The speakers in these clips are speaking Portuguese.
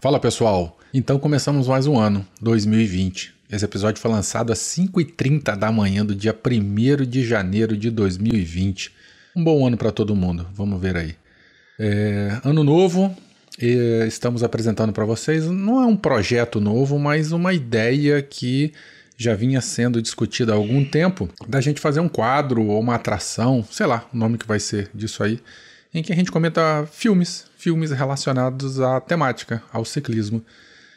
Fala pessoal, então começamos mais um ano, 2020. Esse episódio foi lançado às 5h30 da manhã do dia 1 de janeiro de 2020. Um bom ano para todo mundo, vamos ver aí. É, ano novo, estamos apresentando para vocês, não é um projeto novo, mas uma ideia que já vinha sendo discutida há algum tempo, da gente fazer um quadro ou uma atração, sei lá o nome que vai ser disso aí, em que a gente comenta filmes, filmes relacionados à temática, ao ciclismo.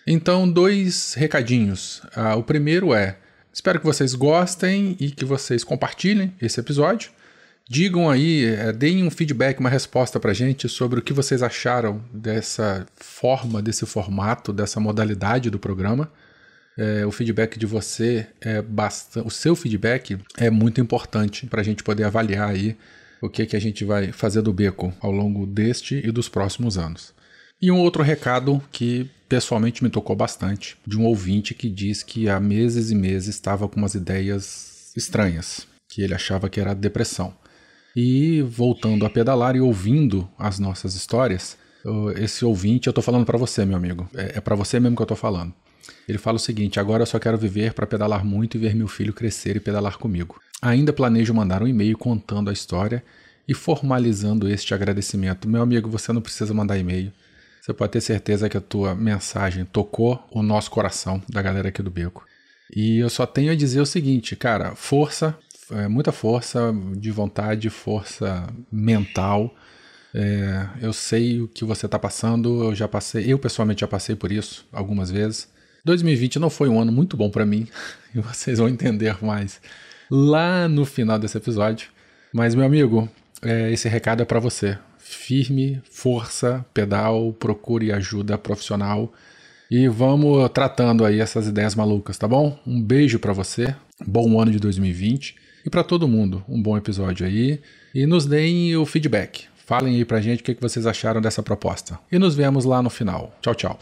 Então, dois recadinhos. Ah, o primeiro é: espero que vocês gostem e que vocês compartilhem esse episódio. Digam aí, é, deem um feedback, uma resposta pra gente sobre o que vocês acharam dessa forma, desse formato, dessa modalidade do programa. É, o feedback de você é bastante. O seu feedback é muito importante para a gente poder avaliar aí o que, que a gente vai fazer do beco ao longo deste e dos próximos anos. E um outro recado que pessoalmente me tocou bastante, de um ouvinte que diz que há meses e meses estava com umas ideias estranhas, que ele achava que era depressão. E voltando a pedalar e ouvindo as nossas histórias, esse ouvinte, eu tô falando para você, meu amigo, é, é para você mesmo que eu tô falando. Ele fala o seguinte: agora eu só quero viver para pedalar muito e ver meu filho crescer e pedalar comigo. Ainda planejo mandar um e-mail contando a história e formalizando este agradecimento. Meu amigo, você não precisa mandar e-mail. Você pode ter certeza que a tua mensagem tocou o nosso coração, da galera aqui do Beco. E eu só tenho a dizer o seguinte, cara, força, é, muita força de vontade, força mental. É, eu sei o que você está passando, eu já passei, eu pessoalmente já passei por isso algumas vezes. 2020 não foi um ano muito bom para mim, e vocês vão entender mais lá no final desse episódio. Mas, meu amigo, é, esse recado é para você. Firme, força, pedal, procure ajuda profissional e vamos tratando aí essas ideias malucas, tá bom? Um beijo para você, bom ano de 2020 e para todo mundo, um bom episódio aí e nos deem o feedback. Falem aí pra gente o que vocês acharam dessa proposta. E nos vemos lá no final. Tchau, tchau.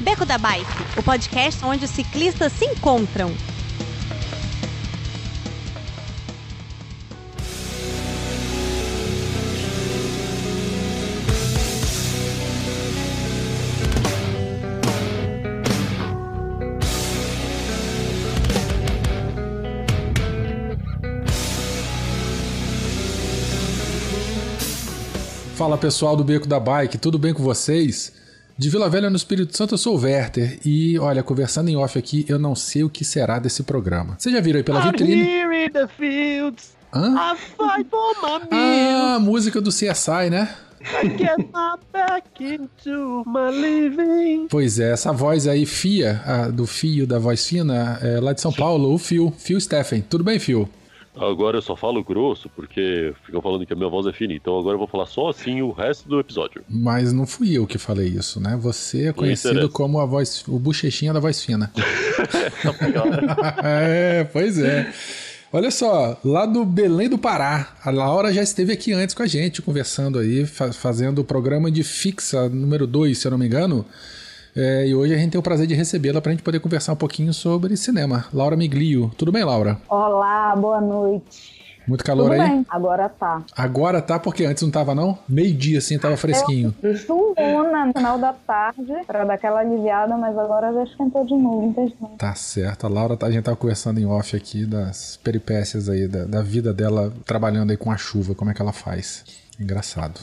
Beco da Bike, o podcast onde os ciclistas se encontram. Fala pessoal do Beco da Bike, tudo bem com vocês? De Vila Velha, no Espírito Santo, eu sou o Werther. E, olha, conversando em off aqui, eu não sei o que será desse programa. Você já viram aí pela vitrine? Here in the fields. Hã? I fight for my Ah, a música do CSI, né? I get my back into my living. Pois é, essa voz aí, Fia, do Fio da voz fina, é lá de São Paulo, o Fio, Fio Steffen. Tudo bem, Fio? Agora eu só falo grosso porque ficam falando que a minha voz é fina. Então agora eu vou falar só assim o resto do episódio. Mas não fui eu que falei isso, né? Você é conhecido como a voz, o bochechinha da voz fina. Tá é, pois é. Olha só, lá do Belém do Pará, a Laura já esteve aqui antes com a gente, conversando aí, fa- fazendo o programa de fixa número 2, se eu não me engano. É, e hoje a gente tem o prazer de recebê-la para a gente poder conversar um pouquinho sobre cinema. Laura Miglio. Tudo bem, Laura? Olá, boa noite. Muito calor Tudo aí? bem? Agora tá. Agora tá, porque antes não tava, não? Meio-dia, assim, tava fresquinho. Chumbona no final da tarde pra dar aquela aliviada, mas agora já esquentou de novo, infelizmente. Tá certo. A Laura, tá- a gente tava conversando em off aqui das peripécias aí, da, da vida dela trabalhando aí com a chuva, como é que ela faz. Engraçado.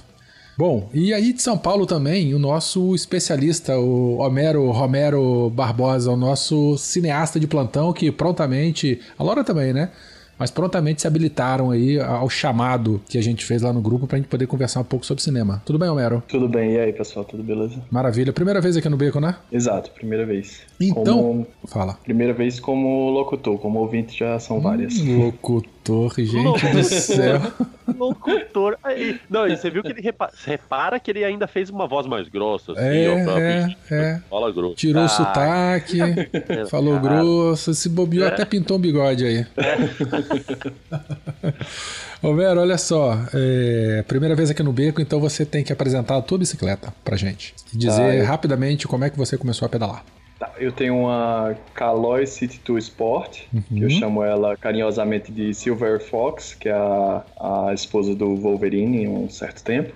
Bom, e aí de São Paulo também, o nosso especialista, o Homero Romero Barbosa, o nosso cineasta de plantão, que prontamente, a Laura também, né? Mas prontamente se habilitaram aí ao chamado que a gente fez lá no grupo pra gente poder conversar um pouco sobre cinema. Tudo bem, Homero? Tudo bem, e aí pessoal, tudo beleza? Maravilha. Primeira vez aqui no Beco, né? Exato, primeira vez. Então, Como- fala. primeira vez como locutor, como ouvinte já são várias. Locutor, gente do céu. Locutor. Aí, não, e você viu que ele repa- você repara que ele ainda fez uma voz mais grossa, assim, É, ó, pra é, é. Fala grosso. Tirou o Ah, sotaque, falou grosso, se bobeou, até pintou um bigode aí. Ô, Vero, olha só. É, primeira vez aqui no Beco, então você tem que apresentar a tua bicicleta pra gente. E dizer Ah, rapidamente como é que você começou a pedalar. Tá, eu tenho uma Caloi City 2 Sport, que eu Uhum. chamo ela carinhosamente de Silver Fox, que é a, a esposa do Wolverine em um certo tempo.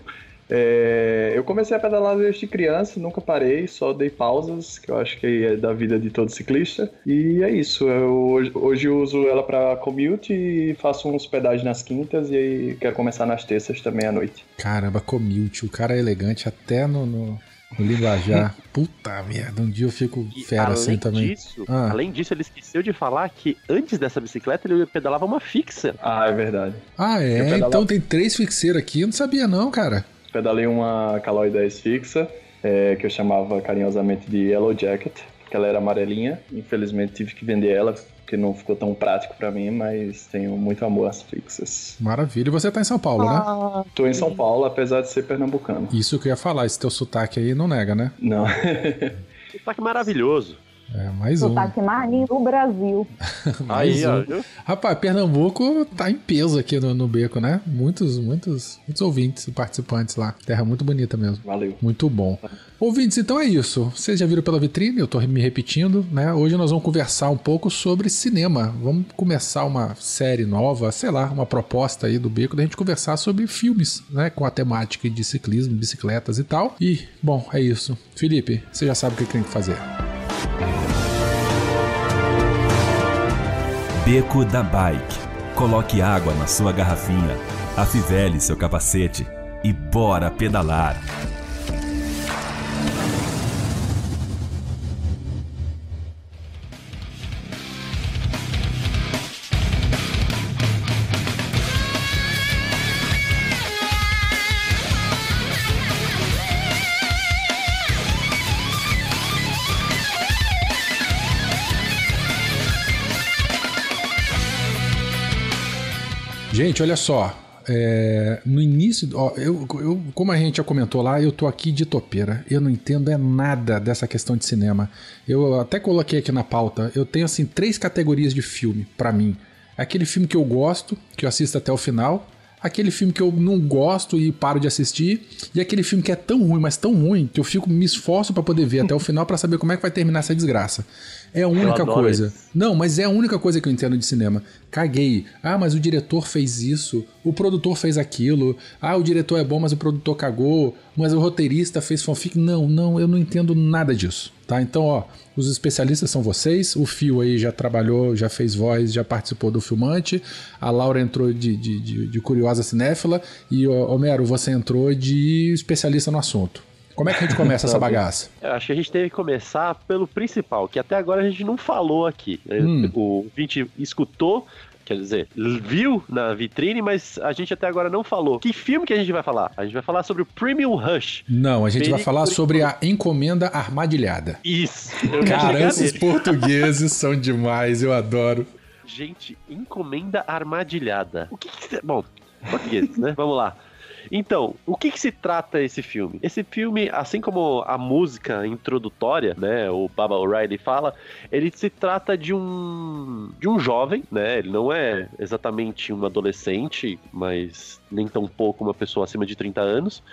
É, eu comecei a pedalar desde criança, nunca parei, só dei pausas, que eu acho que é da vida de todo ciclista. E é isso, eu, hoje, hoje eu uso ela para commute e faço uns pedais nas quintas e aí quero começar nas terças também à noite. Caramba, commute. O cara é elegante até no, no, no linguajar. Puta merda, um dia eu fico E fera assim também. Disso, Ah. Além disso, ele esqueceu de falar que antes dessa bicicleta ele pedalava uma fixa. Ah, é verdade. Ah, é? Pedalava- Então tem três fixeiros aqui. Eu não sabia, não, cara. Pedalei uma Caloi 10 fixa, é, que eu chamava carinhosamente de Yellow Jacket, porque ela era amarelinha. Infelizmente tive que vender ela, porque não ficou tão prático pra mim, mas tenho muito amor às fixas. Maravilha. E você tá em São Paulo, né? Tô em São Paulo, apesar de ser pernambucano. Isso que eu ia falar. Esse teu sotaque aí não nega, né? Não. Sotaque maravilhoso. É, mais um. Sotaque mais lindo do Brasil. Mais Aí, um. ó. Rapaz, Pernambuco tá em peso aqui no, no beco, né? Muitos, muitos, muitos ouvintes e participantes lá. Terra muito bonita mesmo. Valeu. Muito bom. Ouvintes, então é isso. Vocês já viram pela vitrine, eu tô me repetindo, né? Hoje nós vamos conversar um pouco sobre cinema. Vamos começar uma série nova, sei lá, uma proposta aí do Beco da gente conversar sobre filmes, né? Com a temática de ciclismo, bicicletas e tal. E, bom, é isso. Felipe, você já sabe o que tem que fazer. Beco da Bike. Coloque água na sua garrafinha, afivele seu capacete e bora pedalar. Gente, olha só. é, no início, ó, eu, eu- como a gente já comentou lá, eu tô aqui de topeira. Eu não entendo é nada dessa questão de cinema. Eu até coloquei aqui na pauta. Eu tenho assim três categorias de filme pra mim. Aquele filme que eu gosto, que eu assisto até o final. Aquele filme que eu não gosto e paro de assistir. E aquele filme que é tão ruim, mas tão ruim, que eu fico me esforço pra poder ver até o final pra saber como é que vai terminar essa desgraça. É a única coisa. isso. Não, mas é a única coisa que eu entendo de cinema. Caguei. Ah, mas o diretor fez isso, o produtor fez aquilo. Ah, o diretor é bom, mas o produtor cagou. Mas o roteirista fez fanfic. Não, não, eu não entendo nada disso. Tá? Então, ó, os especialistas são vocês. O Fio aí já trabalhou, já fez voz, já participou do filmante. A Laura entrou de, de, de, de curiosa cinéfila. E, ó, Homero, você entrou de especialista no assunto. Como é que a gente começa essa bagaça? Eu acho que a gente teve que começar pelo principal, que até agora a gente não falou aqui. Hum. O ouvinte escutou, quer dizer, viu na vitrine, mas a gente até agora não falou. Que filme que a gente vai falar? A gente vai falar sobre o Premium Rush. Não, a gente vai falar sobre a encomenda armadilhada. Isso. Cara, esses portugueses são demais, eu adoro. Gente, encomenda armadilhada. O que, que Bom, português, né? Vamos lá. Então, o que, que se trata esse filme? Esse filme, assim como a música introdutória, né, o Baba O'Reilly fala, ele se trata de um de um jovem, né? Ele não é exatamente um adolescente, mas nem tão pouco uma pessoa acima de 30 anos.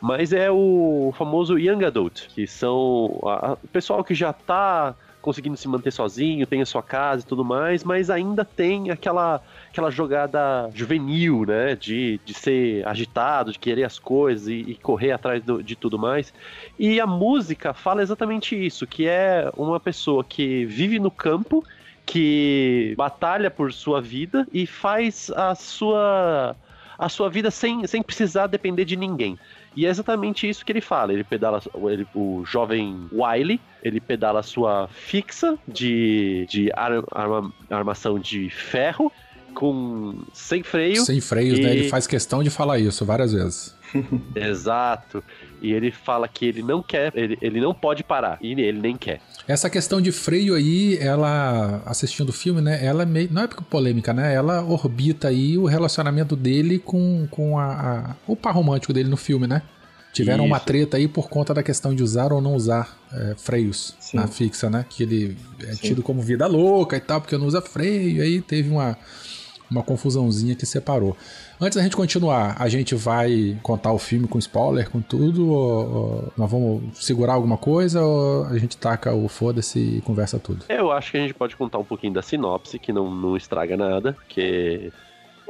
Mas é o famoso Young Adult, que são o pessoal que já tá conseguindo se manter sozinho, tem a sua casa e tudo mais, mas ainda tem aquela, aquela jogada juvenil, né? De, de ser agitado, de querer as coisas e, e correr atrás do- de tudo mais. E a música fala exatamente isso, que é uma pessoa que vive no campo, que batalha por sua vida e faz a sua a sua vida sem, sem precisar depender de ninguém. E é exatamente isso que ele fala. Ele pedala ele- o jovem Wiley, ele pedala sua fixa de, de ar- arma- armação de ferro com sem freio. Sem freios, né? E- Ele faz questão de falar isso várias vezes. Exato. E ele fala que ele não quer, ele, ele não pode parar. E ele nem quer. Essa questão de freio aí, ela, assistindo o filme, né? Ela é meio. Não é porque polêmica, né? Ela orbita aí o relacionamento dele com, com a, a- o par romântico dele no filme, né? Tiveram uma Isso. treta aí por conta da questão de usar ou não usar é, freios Sim. na fixa, né? Que ele é Sim. tido como vida louca e tal, porque não usa freio. Aí teve uma, uma confusãozinha que separou. Antes da gente continuar, a gente vai contar o filme com spoiler, com tudo? Ou, ou nós vamos segurar alguma coisa ou a gente taca o foda-se e conversa tudo? Eu acho que a gente pode contar um pouquinho da sinopse, que não, não estraga nada, porque.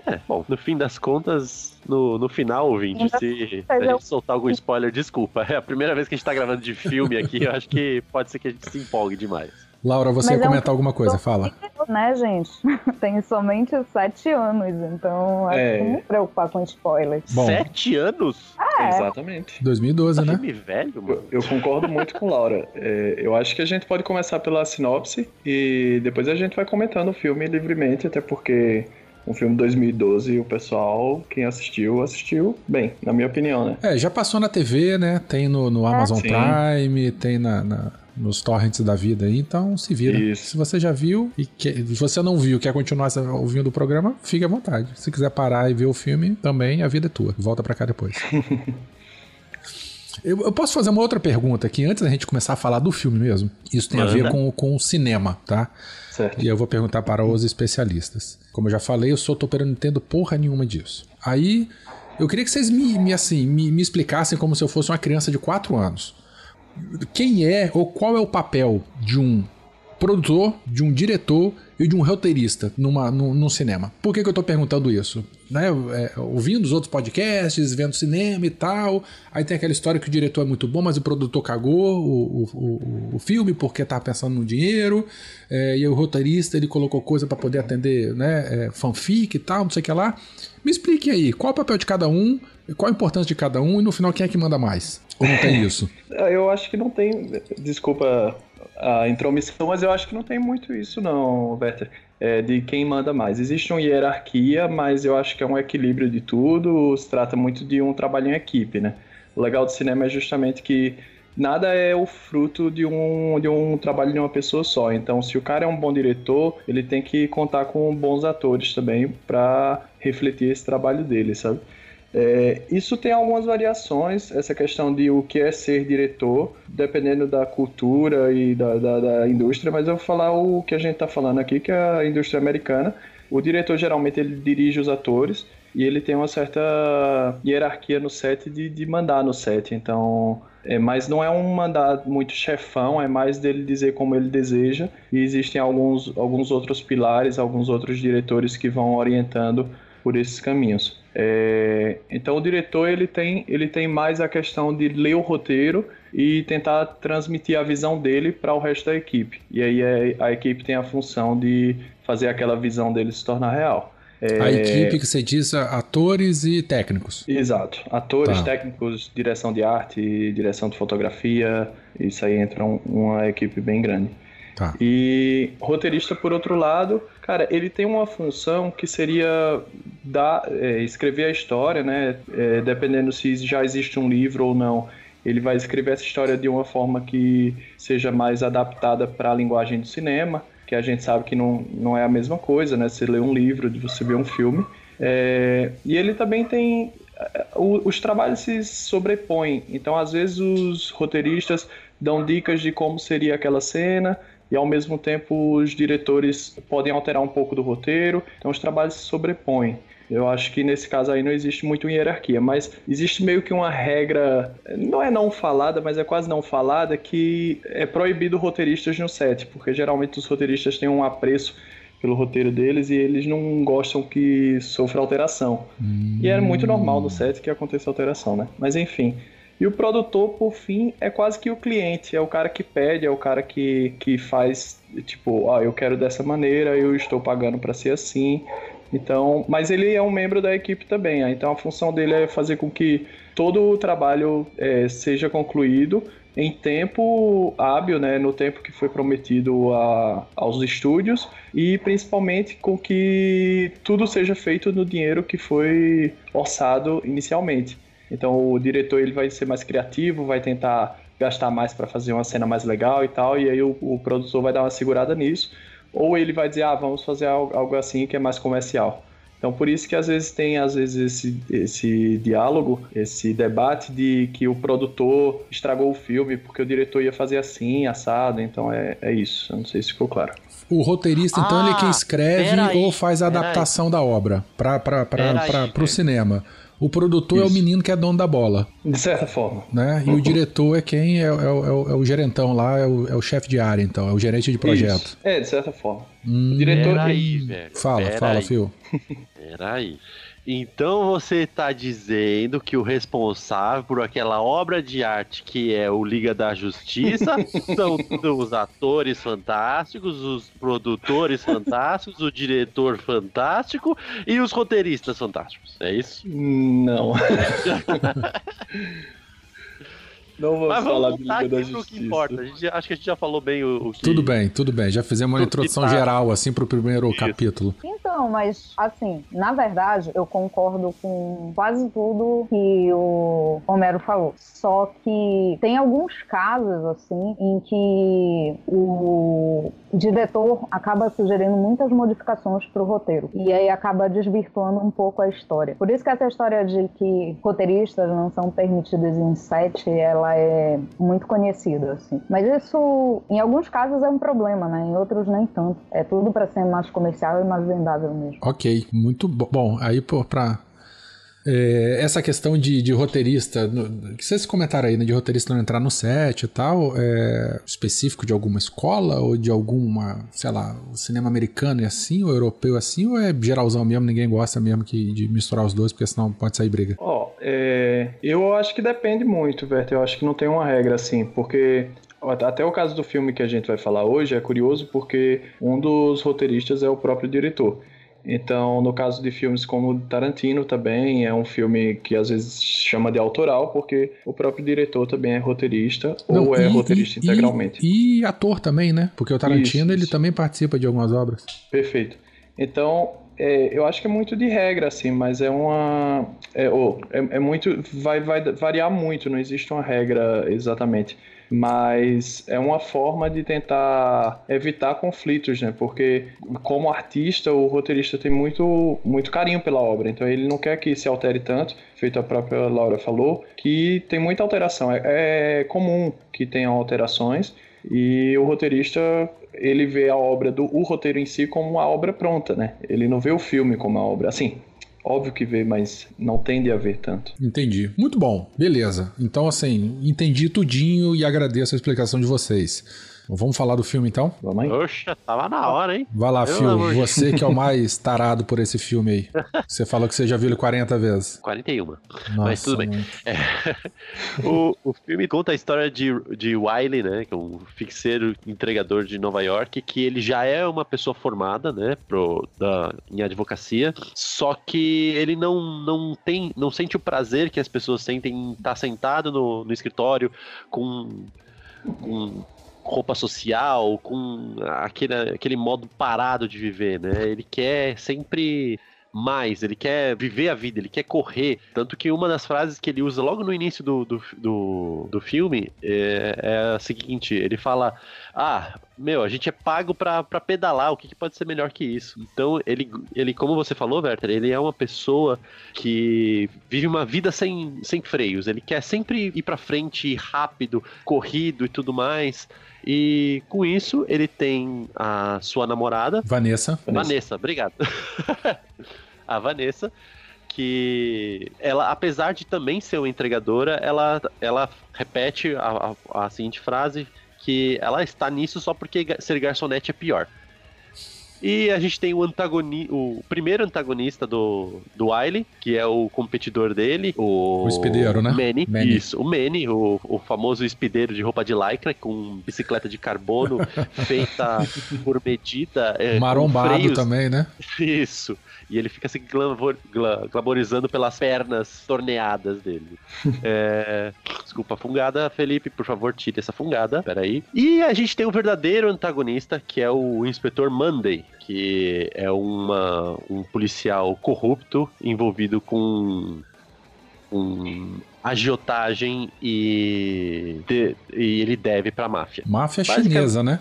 É, bom, no fim das contas, no, no final, ouvinte, se a gente soltar algum spoiler, desculpa. É a primeira vez que a gente tá gravando de filme aqui, eu acho que pode ser que a gente se empolgue demais. Laura, você Mas ia é um comentar alguma coisa, fala. Né, gente? Tem somente sete anos, então acho É. que não me preocupar com spoilers. Bom. Sete anos? É, Exatamente. 2012, né? Filme velho, mano. Eu, eu concordo muito com Laura. É, eu acho que a gente pode começar pela sinopse e depois a gente vai comentando o filme livremente, até porque um filme de 2012 o pessoal, quem assistiu, assistiu bem, na minha opinião, né? É, já passou na TV, né? Tem no, no Amazon sim. Prime, tem na, na- nos torrents da vida aí, então se vira. Isso. Se você já viu e quer, se você não viu quer continuar ouvindo o programa, fique à vontade. Se quiser parar e ver o filme, também a vida é tua. Volta pra cá depois. Eu, eu posso fazer uma outra pergunta aqui antes da gente começar a falar do filme mesmo. Isso tem a ver com, com o cinema, tá? Certo. E eu vou perguntar para os especialistas. Como eu já falei, eu sou topeiro, não entendo porra nenhuma disso. Aí, eu queria que vocês me, me, assim, me, me explicassem como se eu fosse uma criança de 4 anos. Quem é ou qual é o papel de um produtor, de um diretor e de um roteirista numa, num, num cinema? Por que, que eu tô perguntando isso? Né? É, ouvindo os outros podcasts, vendo cinema e tal. Aí tem aquela história que o diretor é muito bom, mas o produtor cagou o, o, o, o filme porque tava pensando no dinheiro. É, e o roteirista ele colocou coisa para poder atender né, é, fanfic e tal, não sei o que lá. Me explique aí, qual é o papel de cada um, qual a importância de cada um e no final quem é que manda mais? Ou não tem isso? Ah, Eu acho que não tem. Desculpa a intromissão, mas eu acho que não tem muito isso, não, Werther. É, de quem manda mais. Existe uma hierarquia, mas eu acho que é um equilíbrio de tudo. Se trata muito de um trabalho em equipe, né? O legal do cinema é justamente que nada é o fruto de um, de um trabalho de uma pessoa só. Então, se o cara é um bom diretor, ele tem que contar com bons atores também para refletir esse trabalho dele, sabe? É, isso tem algumas variações, essa questão de o que é ser diretor, dependendo da cultura e da, da, da indústria, mas eu vou falar o que a gente está falando aqui, que é a indústria americana. O diretor geralmente ele dirige os atores e ele tem uma certa hierarquia no set de, de mandar no set. Então, é, mas não é um mandar muito chefão, é mais dele dizer como ele deseja. E existem alguns, alguns outros pilares, alguns outros diretores que vão orientando por esses caminhos. É, então o diretor ele tem, ele tem mais a questão de ler o roteiro e tentar transmitir a visão dele para o resto da equipe. E aí é- a equipe tem a função de fazer aquela visão dele se tornar real. É, A equipe que você diz, atores e técnicos. Exato. Atores, Tá. técnicos, direção de arte, direção de fotografia, isso aí entra um- uma equipe bem grande. Tá. E roteirista, por outro lado, cara, ele tem uma função que seria dar, é, escrever a história, né? É, dependendo se já existe um livro ou não. Ele vai escrever essa história de uma forma que seja mais adaptada para a linguagem do cinema, que a gente sabe que não, não é a mesma coisa, né? Você lê um livro, você ver um filme. É, e ele também tem o- os trabalhos se sobrepõem. Então, às vezes, os roteiristas dão dicas de como seria aquela cena, e ao mesmo tempo os diretores podem alterar um pouco do roteiro. Então, os trabalhos se sobrepõem. Eu acho que nesse caso aí não existe muito hierarquia, mas existe meio que uma regra, não é não falada, mas é quase não falada, que é proibido roteiristas no set, porque geralmente os roteiristas têm um apreço pelo roteiro deles e eles não gostam que sofra alteração. E é muito normal no set que aconteça alteração, né? Mas enfim. E o produtor, por fim, é quase que o cliente, é o cara que pede, é o cara que, que faz, tipo, ah, eu quero dessa maneira, eu estou pagando para ser assim. Então, mas ele é um membro da equipe também, ah, então a função dele é fazer com que todo o trabalho eh, seja concluído em tempo hábil, né, no tempo que foi prometido a, aos estúdios e principalmente com que tudo seja feito no dinheiro que foi orçado inicialmente. Então o diretor ele vai ser mais criativo, vai tentar gastar mais para fazer uma cena mais legal e tal, e aí o, o produtor vai dar uma segurada nisso, ou ele vai dizer, ah, vamos fazer algo, algo assim que é mais comercial. Então por isso que às vezes tem às vezes esse, esse diálogo, esse debate de que o produtor estragou o filme porque o diretor ia fazer assim, assado, então é, é isso. Eu não sei se ficou claro. O roteirista, então, ele é quem Ah, escreve peraí, ou faz a adaptação da obra para o cinema. O produtor é o Isso. menino que é dono da bola, De certa forma. né? E o diretor é quem é, é o- é o, é o gerentão lá, é o, é o chefe de área, então, é o gerente de projeto. Isso. É, de certa forma. Hum, O diretor. Peraí, velho. fala, peraí, fala, Phil. Peraí. Então você tá dizendo que o responsável por aquela obra de arte que é o Liga da Justiça são os atores fantásticos, os produtores fantásticos, o diretor fantástico e os roteiristas fantásticos. É isso? Não. Não vamos Mas falar vamos de voltar Liga da aqui pro que importa. A gente, acho que a gente já falou bem o, o que. Tudo bem, tudo bem. Já fizemos uma Tudo introdução tá- geral, assim, pro primeiro Isso. capítulo. Então, mas assim, na verdade, eu concordo com quase tudo que o Homero falou. Só que tem alguns casos, assim, em que o diretor acaba sugerindo muitas modificações para o roteiro. E aí acaba desvirtuando um pouco a história. Por isso que essa história de que roteiristas não são permitidos em set, ela é muito conhecida, assim. Mas isso, em alguns casos, é um problema, né? Em outros, nem tanto. É tudo para ser mais comercial e mais vendável mesmo. Ok, muito bo- bom. Aí, pô, pra. É, essa questão de, de roteirista, no- que vocês comentaram aí, né, de roteirista não entrar no set e tal, é específico de alguma escola ou de alguma, sei lá, o cinema americano é assim, ou europeu é assim, ou é geralzão mesmo, ninguém gosta mesmo que, de misturar os dois, porque senão pode sair briga? Ó, é, eu acho que depende muito, Verto. Eu acho que não tem uma regra assim, porque até o caso do filme que a gente vai falar hoje é curioso porque um dos roteiristas é o próprio diretor. Então, no caso de filmes como Tarantino também, é um filme que às vezes chama de autoral, porque o próprio diretor também é roteirista Não, ou é e- roteirista e- integralmente. E, e ator também, né? Porque o Tarantino, Isso, ele isso. também participa de algumas obras. Perfeito. Então, é, eu acho que é muito de regra, assim, mas é uma. É, é, é muito. Vai, vai variar muito, não existe uma regra exatamente. Mas é uma forma de tentar evitar conflitos, né? Porque, como artista, o roteirista tem muito, muito carinho pela obra, então ele não quer que se altere tanto, feito a própria Laura falou, que tem muita alteração. É, é comum que tenham alterações, e o roteirista, ele vê a obra do o roteiro em si como uma obra pronta, né? Ele não vê o filme como uma obra assim. Óbvio que vê, mas não tende a ver tanto. Entendi. Muito bom. Beleza. Então, assim, entendi tudinho e agradeço a explicação de vocês. Vamos falar do filme, então? Vamos aí? Oxa, tava na hora, hein? Vai lá, Pelo Phil. amor de Você que é o mais tarado por esse filme aí. Você falou que você já viu ele 40 vezes. 41. Nossa, Mas tudo bem. mano. o, o filme conta a história de, de Wiley, né? Que é um fixeiro entregador de Nova York, que ele já é uma pessoa formada, né? Pro, da, em advocacia. Só que ele não, não tem. não sente o prazer que as pessoas sentem em estar sentado no, no escritório com. com roupa social, com aquele, aquele modo parado de viver, né? Ele quer sempre mais, ele quer viver a vida, ele quer correr. Tanto que uma das frases que ele usa logo no início do, do, do, do filme é, é a seguinte: ele fala, ah, meu, a gente é pago pra, pedalar, o que, que pode ser melhor que isso? Então, ele, ele, como você falou, Werther, ele é uma pessoa que vive uma vida sem, sem freios. Ele quer sempre ir pra frente, rápido, corrido e tudo mais. E com isso, ele tem a sua namorada, Vanessa. Vanessa, obrigado. a Vanessa, que ela, apesar de também ser uma entregadora, ela, ela repete a, a, a seguinte frase, que ela está nisso só porque ser garçonete é pior. E a gente tem o antagoni o primeiro antagonista do, do Wiley, que é o competidor dele, o... O espideiro, né? Manny. Manny. Isso, o Manny, o, o famoso espideiro de roupa de lycra, com bicicleta de carbono feita por medida. é, Marombado também, né? isso. E ele fica se glamor, gla- glamorizando pelas pernas torneadas dele. É, Desculpa a fungada, Felipe, por favor, tire essa fungada. Peraí. E a gente tem o verdadeiro antagonista, que é o Inspetor Monday, que é uma, um policial corrupto envolvido com. com agiotagem e, de- e ele deve pra máfia. Máfia chinesa, né?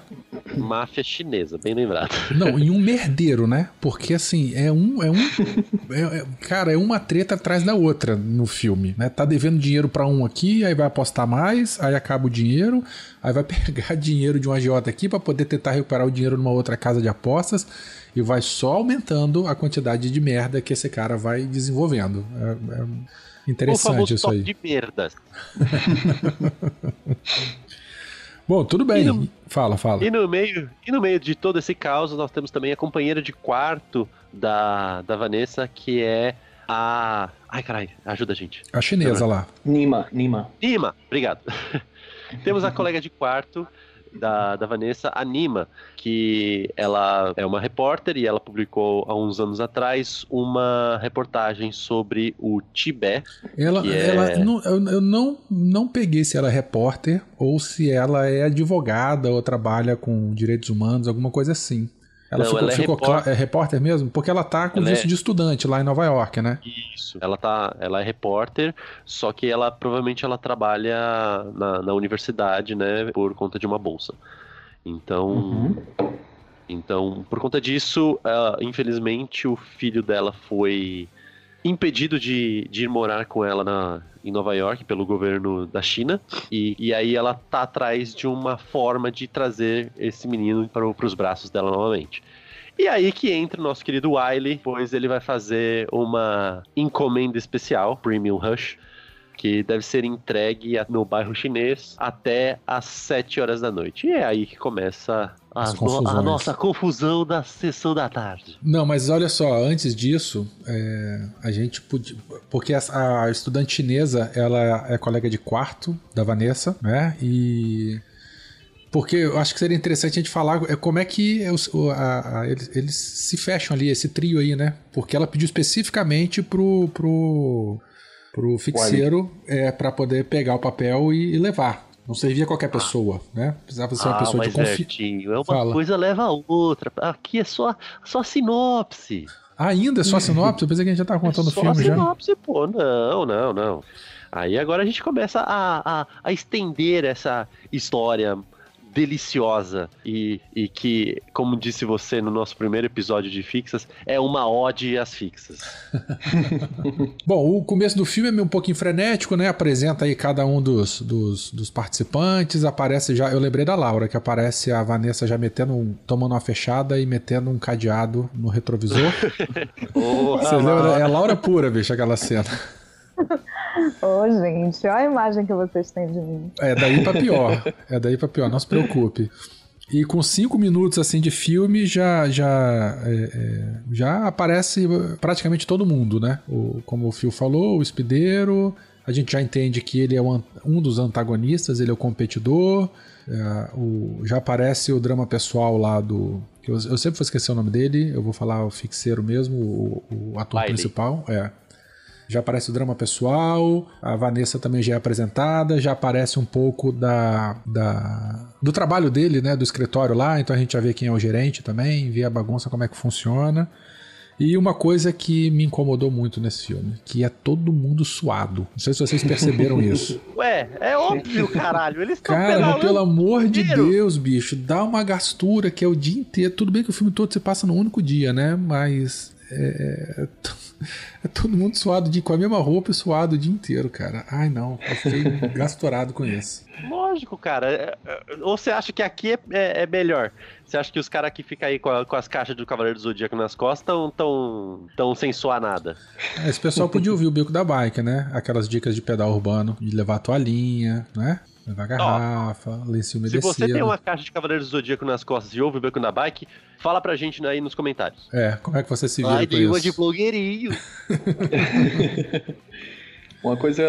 Máfia chinesa, bem lembrado. Não, e um merdeiro, né? Porque assim, é um. É um é- é- cara, é uma treta atrás da outra no filme, né? Tá devendo dinheiro pra um aqui, aí vai apostar mais, aí acaba o dinheiro, aí vai pegar dinheiro de um agiota aqui pra poder tentar recuperar o dinheiro numa outra casa de apostas e vai só aumentando a quantidade de merda que esse cara vai desenvolvendo. É, é interessante isso top aí. de merda. Bom, tudo E bem. no- Fala, fala. E no meio, e no meio de todo esse caos, nós temos também a companheira de quarto da, da Vanessa, que é a. Ai, caralho, ajuda a gente. A chinesa lá. Nima, Nima. Nima, obrigado. Temos a colega de quarto da, da Vanessa, a Nima, que ela é uma repórter e ela publicou há uns anos atrás uma reportagem sobre o Tibete. Ela, que é- ela não, eu, eu não, não peguei se ela é repórter ou se ela é advogada ou trabalha com direitos humanos, alguma coisa assim. Ela Não, ficou, ela é ficou repórter. é repórter mesmo? Porque ela tá com Ela visto é- de estudante lá em Nova York, né? Isso. Ela tá, ela é repórter, só que ela provavelmente ela trabalha na, na universidade, né, por conta de uma bolsa. Então, Uhum. então por conta disso, infelizmente o filho dela foi impedido de, de ir morar com ela na, em Nova York pelo governo da China e, e aí ela tá atrás de uma forma de trazer esse menino para, os braços dela novamente. E aí que entra o nosso querido Wiley, pois ele vai fazer uma encomenda especial, Premium Rush, que deve ser entregue no bairro chinês até às 7 horas da noite. E é aí que começa a, no- a nossa confusão da sessão da tarde. Não, mas olha só, antes disso, é, a gente podia. Porque a, a estudante chinesa, ela é colega de quarto da Vanessa, né? E. Porque eu acho que seria interessante a gente falar é, como é que os- a- eles, eles se fecham ali, esse trio aí, né? Porque ela pediu especificamente pro. pro pro fixeiro é, para poder pegar o papel e, e levar. Não servia qualquer pessoa, né? Precisava ser uma ah, pessoa de mas confiança. É uma Fala. coisa leva a outra. Aqui é só, só sinopse. Ainda é só sinopse? Eu pensei que a gente já tava contando o só filme já. sinopse, pô. Não, não, não. Aí agora a gente começa a, a, a estender essa história deliciosa e, e que, como disse você no nosso primeiro episódio de Fixas, é uma ode às fixas. Bom, o começo do filme é meio um pouquinho frenético, né? Apresenta aí cada um dos, dos, dos participantes. Aparece já. Eu lembrei da Laura, que aparece a Vanessa já metendo um, tomando uma fechada e metendo um cadeado no retrovisor. Porra, Você lembra? É a Laura pura, bicho, aquela cena. Ô, gente, olha a imagem que vocês têm de mim. É daí pra pior. É daí pra pior, não se preocupe. E com cinco minutos assim de filme já já é, é, já aparece praticamente todo mundo, né? O, como o Phil falou, o Espideiro. A gente já entende que ele é um, um dos antagonistas, ele é o competidor. é, o- já aparece o drama pessoal lá do. que Eu, eu sempre vou esquecer o nome dele, eu vou falar o fixeiro mesmo, o, o ator Wiley. principal. É. Já aparece o drama pessoal, a Vanessa também já é apresentada, já aparece um pouco da, da do trabalho dele, né, do escritório lá, então a gente já vê quem é o gerente também, vê a bagunça, como é que funciona. E uma coisa que me incomodou muito nesse filme, que é todo mundo suado. Não sei se vocês perceberam isso. Ué, é óbvio, caralho. Eles estão Cara, mas pelo amor de inteiro. Deus, bicho, dá uma gastura que é o dia inteiro. Tudo bem que o filme todo você passa num único dia, né? Mas é, é to- todo mundo suado de, com a mesma roupa e suado o dia inteiro, cara. Ai, não, eu fiquei gasturado com isso. Lógico, cara. É, é, Ou você acha que aqui é, é- é melhor? Você acha que os caras que ficam aí com, a- com as caixas do Cavaleiro do Zodíaco nas costas estão tão, tão sem suar nada? É, Esse pessoal podia ouvir o bico da bike, né? Aquelas dicas de pedal urbano, de levar a toalhinha, né? Levar garrafa, lenço Se umedecido. você tem uma caixa de Cavaleiro do Zodíaco nas costas e ouve o Beco na Bike, fala pra gente aí nos comentários. É, como é que você se vira Ai, com dei uma de isso? blogueirinho. Uma coisa,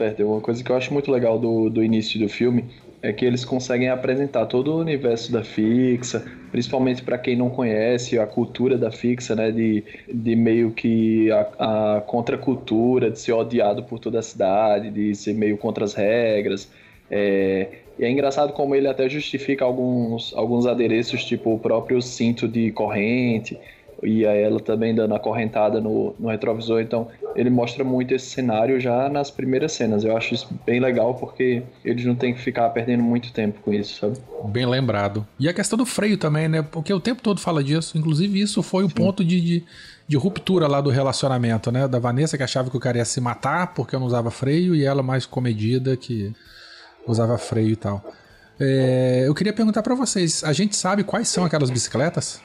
Werther, uma coisa que eu acho muito legal do, do início do filme é que eles conseguem apresentar todo o universo da fixa, principalmente para quem não conhece a cultura da fixa, né, de, de meio que a, a contracultura, de ser odiado por toda a cidade, de ser meio contra as regras. É, e é engraçado como ele até justifica alguns, alguns adereços, tipo o próprio cinto de corrente, e a ela também dando a correntada no, no retrovisor. Então, ele mostra muito esse cenário já nas primeiras cenas. Eu acho isso bem legal porque eles não têm que ficar perdendo muito tempo com isso, sabe? Bem lembrado. E a questão do freio também, né? Porque o tempo todo fala disso. Inclusive, isso foi o ponto de, de, de ruptura lá do relacionamento, né? Da Vanessa que achava que o cara ia se matar porque eu não usava freio e ela mais comedida que usava freio e tal. É, eu queria perguntar para vocês: a gente sabe quais são aquelas bicicletas?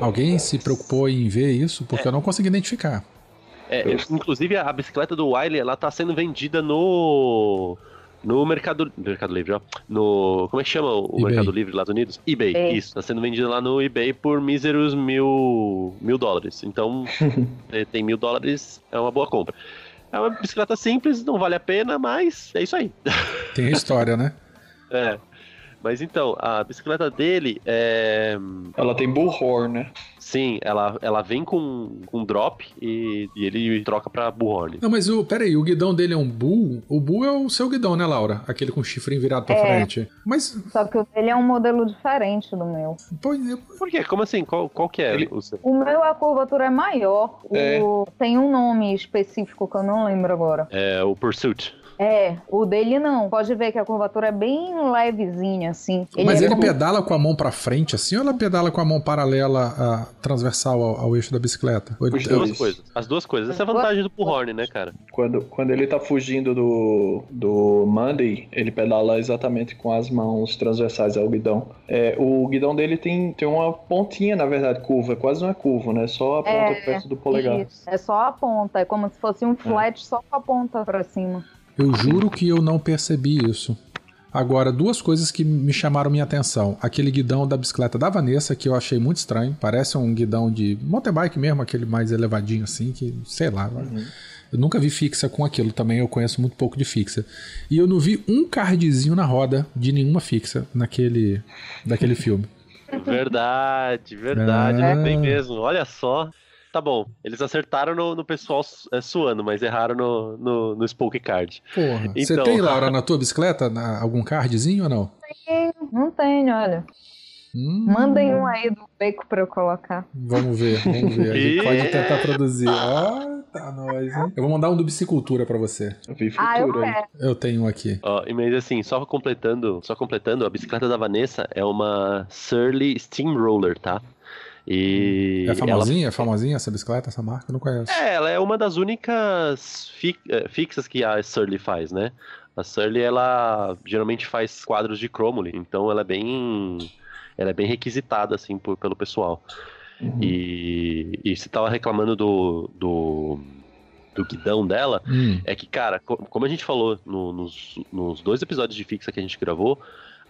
Alguém se preocupou em ver isso? Porque eu não consegui identificar. É, inclusive a bicicleta do Wiley, ela tá sendo vendida no no Mercado, Mercado Livre, ó. No. Como é que chama o eBay. Mercado Livre lá dos Unidos? eBay. É. Isso. Tá sendo vendido lá no eBay por míseros mil, mil dólares. Então, eh, tem mil dólares, é uma boa compra. É uma bicicleta simples, não vale a pena, mas é isso aí. Tem história, né? É. Mas então, a bicicleta dele é. Ela tem bullhorn, né? Sim, ela, ela vem com, com drop e, e ele troca pra bullhorn. Não, mas o. Peraí, o guidão dele é um bull? O bull é o seu guidão, né, Laura? Aquele com chifre virado pra É. frente. Mas. Só que o dele é um modelo diferente do meu. Pô, eu- Por quê? Como assim? Qual, qual que é Ele- o seu? O meu, a curvatura é maior. É. O... Tem um nome específico que eu não lembro agora. É o Pursuit. É, o dele não. Pode ver que a curvatura é bem levezinha, assim. mas é ele com- pedala com a mão pra frente assim ou ela pedala com a mão paralela, a, transversal ao, ao eixo da bicicleta? Ele- As duas coisas. As duas coisas. Essa é a vantagem do Bullhorn, né, cara? Quando, quando ele tá fugindo do, do Monday, ele pedala exatamente com as mãos transversais ao guidão. É, o guidão dele tem, tem uma pontinha, na verdade, curva. Quase não é curva, né? Só a ponta É, perto do polegar. Isso, É só a ponta. É como se fosse um flat só com a ponta pra cima. Eu juro que eu não percebi isso. Agora, duas coisas que me chamaram minha atenção. Aquele guidão da bicicleta da Vanessa, que eu achei muito estranho. Parece um guidão de mountain bike mesmo, aquele mais elevadinho assim, que sei lá. Eu nunca vi fixa com aquilo também, eu conheço muito pouco de fixa. E eu não vi um cardzinho na roda de nenhuma fixa naquele, daquele filme. Verdade, verdade. Ah. Não tem mesmo. Olha só. Tá bom, eles acertaram no, no pessoal é, suando, mas erraram no, no, no Spoke Card. Porra. Você Então. tem, Laura, na tua bicicleta na- algum cardzinho ou não? Não tenho, olha. Hum, Mandem um aí do beco pra eu colocar. Vamos ver, vamos ver. A gente pode tentar produzir. Ah, tá nós, hein? Eu vou mandar um do Bicicultura pra você. Eu vi Ah, eu quero. Eu tenho um aqui. Ó, e mas assim, só completando, só completando, a bicicleta da Vanessa é uma Surly Steamroller, tá? E É ela famosinha? É famosinha essa bicicleta, essa marca? Eu não conheço. É, ela é uma das únicas fi- eh, fixas que a Surly faz, né? A Surly, ela geralmente faz quadros de cromole, então ela é bem... Ela é bem requisitada, assim, por- pelo pessoal. Uhum. E, e você tava reclamando do, do, do guidão dela, Hum, é que, cara, co- como a gente falou no- nos, nos dois episódios de fixa que a gente gravou,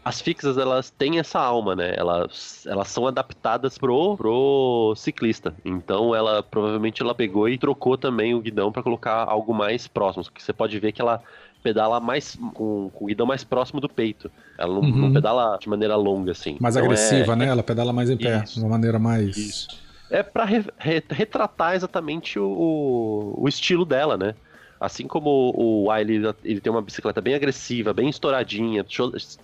as fixas elas têm essa alma, né? Elas, elas são adaptadas pro, pro ciclista. Então ela provavelmente ela pegou e trocou também o guidão para colocar algo mais próximo. Que você pode ver que ela pedala mais com, com o guidão mais próximo do peito. Ela não, Uhum. não pedala de maneira longa assim. mais Então, é- agressiva, né? Ela pedala mais em pé, de uma maneira mais. Isso. É pra re- re- retratar exatamente o, o estilo dela, né? Assim como o Wiley ele tem uma bicicleta bem agressiva, bem estouradinha,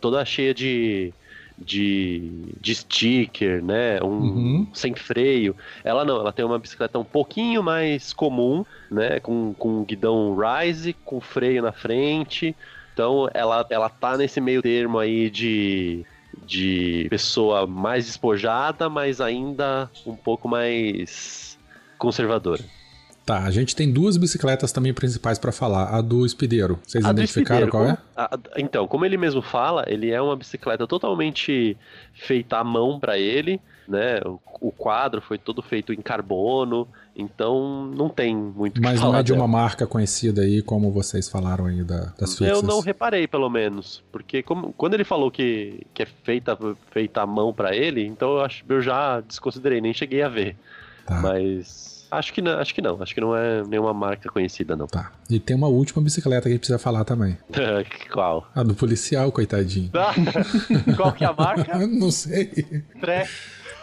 toda cheia de, de, de sticker, né? Um, Uhum. Sem freio. Ela não, ela tem uma bicicleta um pouquinho mais comum, né? Com, com guidão Rise, com freio na frente. Então ela, ela tá nesse meio termo aí de, de pessoa mais despojada, mas ainda um pouco mais conservadora. Tá, a gente tem duas bicicletas também principais pra falar. A do Espideiro. Vocês A identificaram Espideiro, qual é? como- a- a- então, como ele mesmo fala, ele é uma bicicleta totalmente feita à mão para ele, né? O, o quadro foi todo feito em carbono, então não tem muito Mas não é de uma dela. marca conhecida aí, como vocês falaram aí da- das fixas. Eu não reparei, pelo menos, porque como- quando ele falou que, que é feita, feita à mão para ele, então eu, acho, eu já desconsiderei, nem cheguei a ver. Tá, Mas acho que não, acho que não, acho que não é nenhuma marca conhecida não. tá. E tem uma última bicicleta que a gente precisa falar também. Qual? A do policial, coitadinho. Qual que é a marca? Não sei. Tré.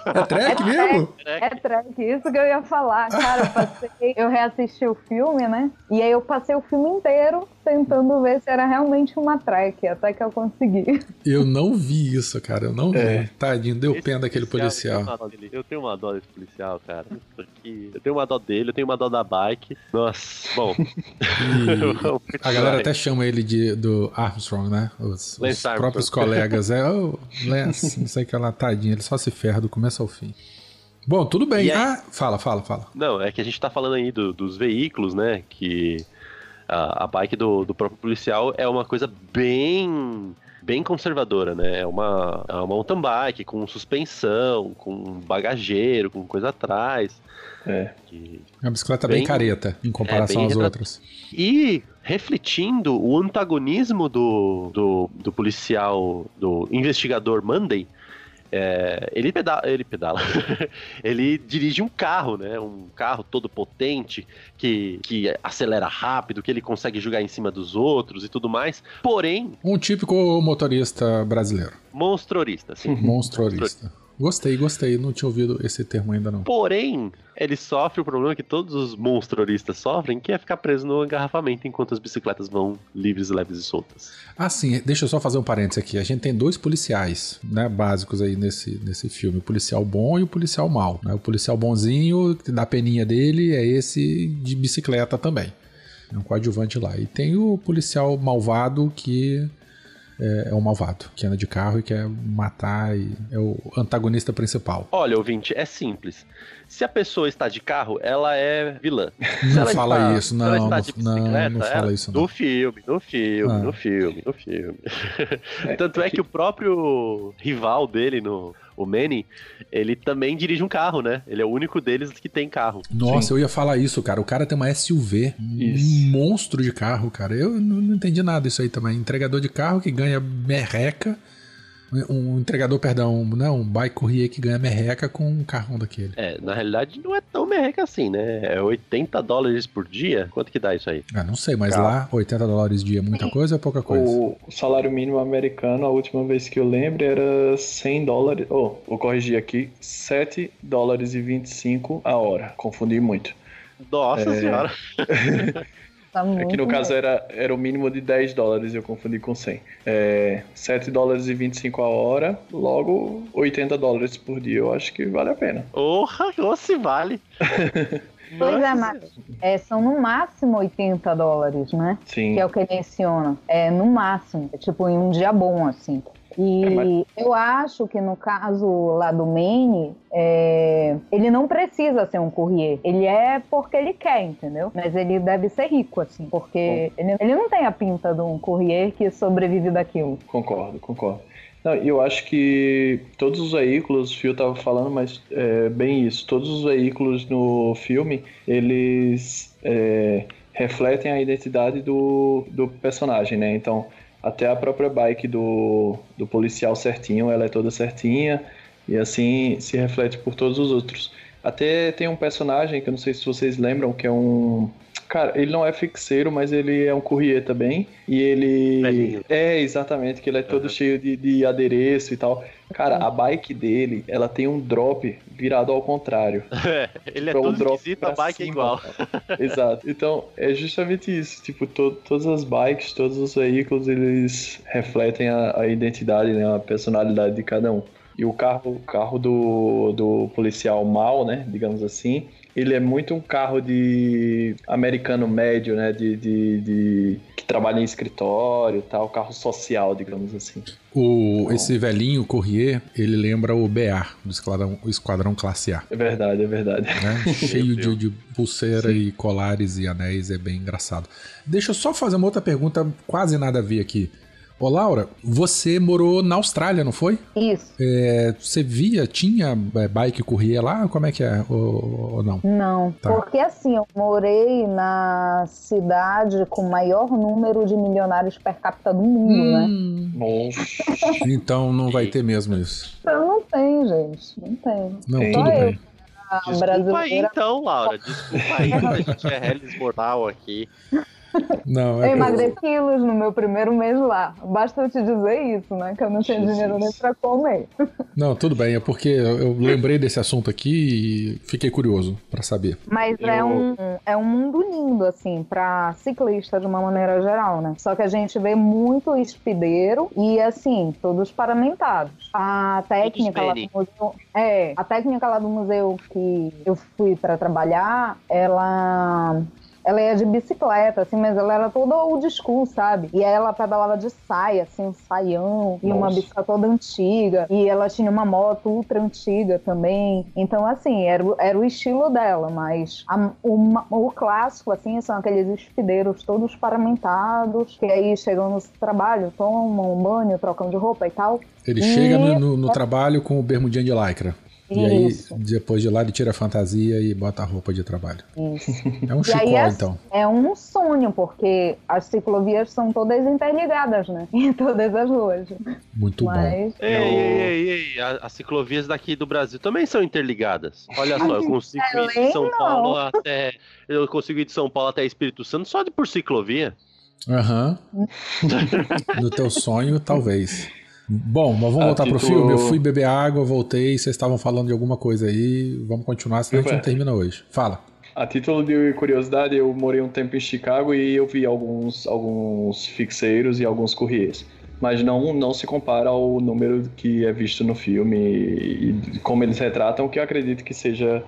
É track mesmo? É track, isso que eu ia falar. Cara, eu passei, eu reassisti o filme, né? E aí eu passei o filme inteiro tentando ver se era realmente uma track, até que eu consegui. Eu não vi isso, cara. Eu não vi. É. Tadinho, deu Esse pena daquele policial. Eu tenho, uma dó dele. Eu tenho uma dó desse policial, cara. Aqui- Eu tenho uma dó dele, eu tenho uma dó da bike. Nossa, bom. A galera até chama ele de do Armstrong, né? Os, os Armstrong. próprios colegas. É, ô, Lance, não sei o que lá, tadinho. Ele só se ferra do começo ao fim. Bom, tudo bem. Aí- Ah, fala, fala, fala. Não, é que a gente tá falando aí do- dos veículos, né? Que a, a bike do, do próprio policial é uma coisa bem bem conservadora, né? É uma, é uma mountain bike com suspensão, com bagageiro, com coisa atrás. É. que- É uma bicicleta bem, Bem- careta em comparação bem às retrat- outras. E refletindo o antagonismo do, do, do policial, do investigador Monday, é, ele, pedala, ele pedala, ele dirige um carro, né? Um carro todo potente, que, que acelera rápido, que ele consegue jogar em cima dos outros e tudo mais. Porém, Um típico motorista brasileiro. monstrorista, assim. Monstrorista. Gostei, gostei. Não tinha ouvido esse termo ainda não. Porém, ele sofre o problema que todos os monstroristas sofrem, que é ficar preso no engarrafamento enquanto as bicicletas vão livres, leves e soltas. Ah, sim. Deixa eu só fazer um parênteses aqui. A gente tem dois policiais, né, básicos aí nesse, nesse filme. O policial bom e o policial mau. né? O policial bonzinho, que dá peninha dele, é esse de bicicleta também. É um coadjuvante lá. E tem o policial malvado que é, é um malvado, que anda de carro e quer matar e é o antagonista principal. Olha, ouvinte, é simples. Se a pessoa está de carro, ela é vilã. Não ela fala está- isso, não, está não, de não, não fala isso não. No filme, no filme, Ah. no filme, no filme. Tanto é que o próprio rival dele, no, o Manny, ele também dirige um carro, né? Ele é o único deles que tem carro. Nossa, eu ia falar isso, cara. O cara tem uma SUV, Isso. um monstro de carro, cara. Eu não, não entendi nada disso aí também. Entregador de carro que ganha merreca. Um entregador, perdão, não, um bike courier que ganha merreca com um carrão daquele. É, na realidade não é tão merreca assim, né? É 80 dólares por dia. Quanto que dá isso aí? Ah, não sei, mas Tá. lá 80 dólares dia é muita coisa ou é pouca coisa? O salário mínimo americano, a última vez que eu lembro, era 100 dólares. Oh, vou corrigir aqui: 7 dólares e 25 a hora. Confundi muito. Nossa É. senhora. Tá É que no caso bem. era, era o mínimo de 10 dólares, eu confundi com 100. É, 7 dólares e 25 a hora, logo 80 dólares por dia. Eu acho que vale a pena. Porra, ou se vale. Pois é, mas é, são no máximo 80 dólares, né? Sim. Que é o que ele menciona. É no máximo. É tipo em um dia bom, assim. E É, mas- eu acho que no caso lá do Maine, é, ele não precisa ser um courrier. Ele é porque ele quer, entendeu? Mas ele deve ser rico, assim, porque ele, ele não tem a pinta de um courrier que sobrevive daquilo. Concordo, concordo. Não, e eu acho que todos os veículos, o Phil tava falando, mas é bem isso. Todos os veículos no filme, eles é, refletem a identidade do, do personagem, né? Então, até a própria bike do, do policial certinho, ela é toda certinha e assim se reflete por todos os outros. Até tem um personagem que eu não sei se vocês lembram, que é um. Cara, ele não é fixeiro, mas ele é um courrier também. E ele. Velhinho. É, exatamente, que ele é todo Uhum. cheio de, de adereço e tal. Cara, a bike dele, ela tem um drop virado ao contrário. É, ele é Pra um todo drop esquisito, a bike é cima, igual. cara. Exato. Então, é justamente isso. Tipo, to- todas as bikes, todos os veículos, eles refletem a, a identidade, né? A personalidade de cada um. E o carro, o carro do, do policial mal, né? Digamos assim, ele é muito um carro de americano médio, né? De, de, de- que trabalha em escritório, tal, carro social, digamos assim. O, esse velhinho Courrier, ele lembra o BA, do Esquadrão, o Esquadrão Classe A. É verdade, é verdade. né? Cheio de, de pulseira e colares e anéis, é bem engraçado. Deixa eu só fazer uma outra pergunta, quase nada a ver aqui. Ô Laura, você morou na Austrália, não foi? Isso. É, você via, tinha é, bike corria lá? Como é que é? Ou, ou não? Não, Tá. porque assim, eu morei na cidade com o maior número de milionários per capita do mundo, né? Nossa. Então não vai ter mesmo isso. Então não tem, gente. Não tem. Não, tudo eu. bem. A Desculpa aí brasileira. então, Laura. Desculpa aí, a gente é Hellis mortal aqui. Não, Eu é emagrei quilos no meu primeiro mês lá. Basta eu te dizer isso, né? Que eu não tinha Jesus. dinheiro nem pra comer. Não, tudo bem, é porque eu lembrei desse assunto aqui e fiquei curioso pra saber. Mas é, Eu- um, é um mundo lindo, assim, pra ciclista de uma maneira geral, né? Só que a gente vê muito espideiro e, assim, todos paramentados. A técnica lá do museu. É, a técnica lá do museu que eu fui pra trabalhar, ela. Ela ia de bicicleta, assim, mas ela era toda old school, sabe? E aí ela pedalava de saia, assim, um saião, e uma Nossa. bicicleta toda antiga. E ela tinha uma moto ultra antiga também. Então, assim, era, o- era o estilo dela, mas a- o, o clássico, assim, são aqueles espideiros todos paramentados, que aí chegam no trabalho, tomam um banho, trocam de roupa e tal. Ele E- chega no, no- no trabalho com o bermudinho de lycra. E aí, depois de lá, ele tira a fantasia e bota a roupa de trabalho. Isso. É um chicó, é, então. é um sonho, porque as ciclovias são todas interligadas, né? Em todas as ruas. Muito bom. Mas Ei, ei, ei, ei, a- as ciclovias daqui do Brasil também são interligadas. Olha só, eu consigo ir de São Paulo até. Eu consigo ir de São Paulo até Espírito Santo só de por ciclovia. Aham. no teu sonho, talvez. Bom, mas vamos A voltar pro título- filme. Eu fui beber água, voltei, vocês estavam falando de alguma coisa aí. Vamos continuar, senão a gente não termina hoje. Fala. A título de curiosidade, eu morei um tempo em Chicago e eu vi alguns, alguns fixeiros e alguns courriers. Mas não, não se compara ao número que é visto no filme e, e como eles retratam, o que eu acredito que seja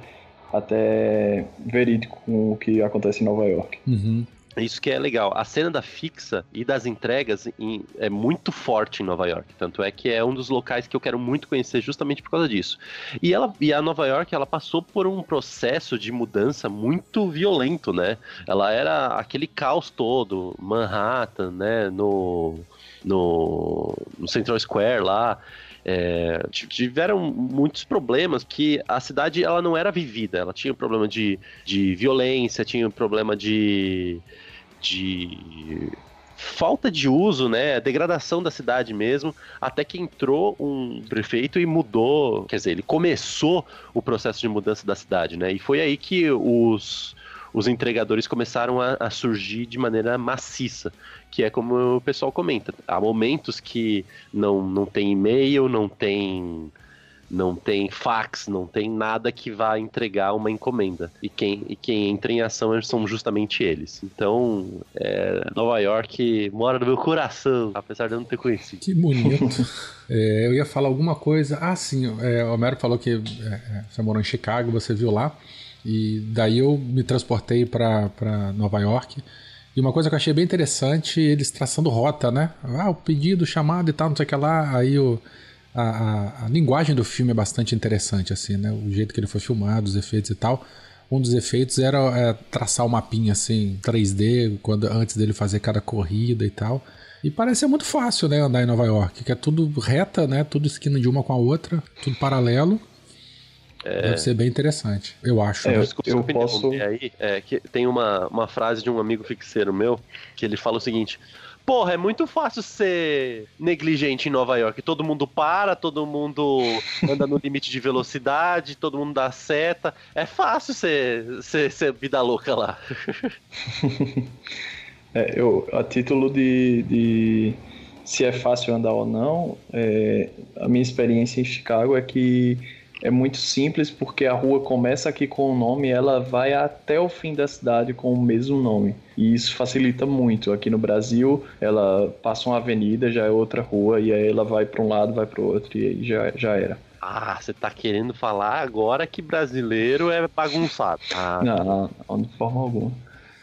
até verídico com o que acontece em Nova York. Uhum. Isso que é legal. A cena da fixa e das entregas em- é muito forte em Nova York. Tanto é que é um dos locais que eu quero muito conhecer justamente por causa disso. E, ela, e a Nova York, ela passou por um processo de mudança muito violento, né? Ela era aquele caos todo, Manhattan, né? No, no, no Central Square lá. É, tiveram muitos problemas que a cidade ela não era vivida, ela tinha problema de, de violência, tinha problema de, de falta de uso, né, degradação da cidade mesmo, até que entrou um prefeito e mudou, quer dizer, ele começou o processo de mudança da cidade, né, e foi aí que os, os entregadores começaram a, a surgir de maneira maciça, que é como o pessoal comenta, há momentos que não, não tem e-mail, não tem não tem fax, não tem nada que vá entregar uma encomenda. E quem, e quem entra em ação são justamente eles. Então, é, Nova York mora no meu coração, apesar de eu não ter conhecido. Que bonito. É, eu ia falar alguma coisa. Ah, sim. É, o Homero falou que é, é, você morou em Chicago, você viu lá. E daí eu me transportei para Nova York. E uma coisa que eu achei bem interessante, eles traçando rota, né? Ah, o pedido, chamado e tal, não sei o que lá. Aí o, a, a, a linguagem do filme é bastante interessante, assim, né? O jeito que ele foi filmado, os efeitos e tal. Um dos efeitos era é, traçar o mapinha assim, 3D, quando, antes dele fazer cada corrida e tal. E parece ser muito fácil, né, andar em Nova York, que é tudo reta, né? Tudo esquina de uma com a outra, tudo paralelo. Deve ser bem interessante, eu acho. É, né? eu- Desculpa se eu posso- interromper aí, é, que tem uma, uma frase de um amigo fixeiro meu, que ele fala o seguinte... Porra, é muito fácil ser negligente em Nova York. Todo mundo para, todo mundo anda no limite de velocidade, todo mundo dá seta. É fácil ser, ser, ser vida louca lá. É, eu, a título de, de se é fácil andar ou não, é, a minha experiência em Chicago é que é muito simples porque a rua começa aqui com o nome e ela vai até o fim da cidade com o mesmo nome. E isso facilita muito. Aqui no Brasil, ela passa uma avenida, já é outra rua, e aí ela vai para um lado, vai para o outro, e aí já, já era. Ah, você tá querendo falar agora que brasileiro é bagunçado. Ah, Não, não, de forma alguma.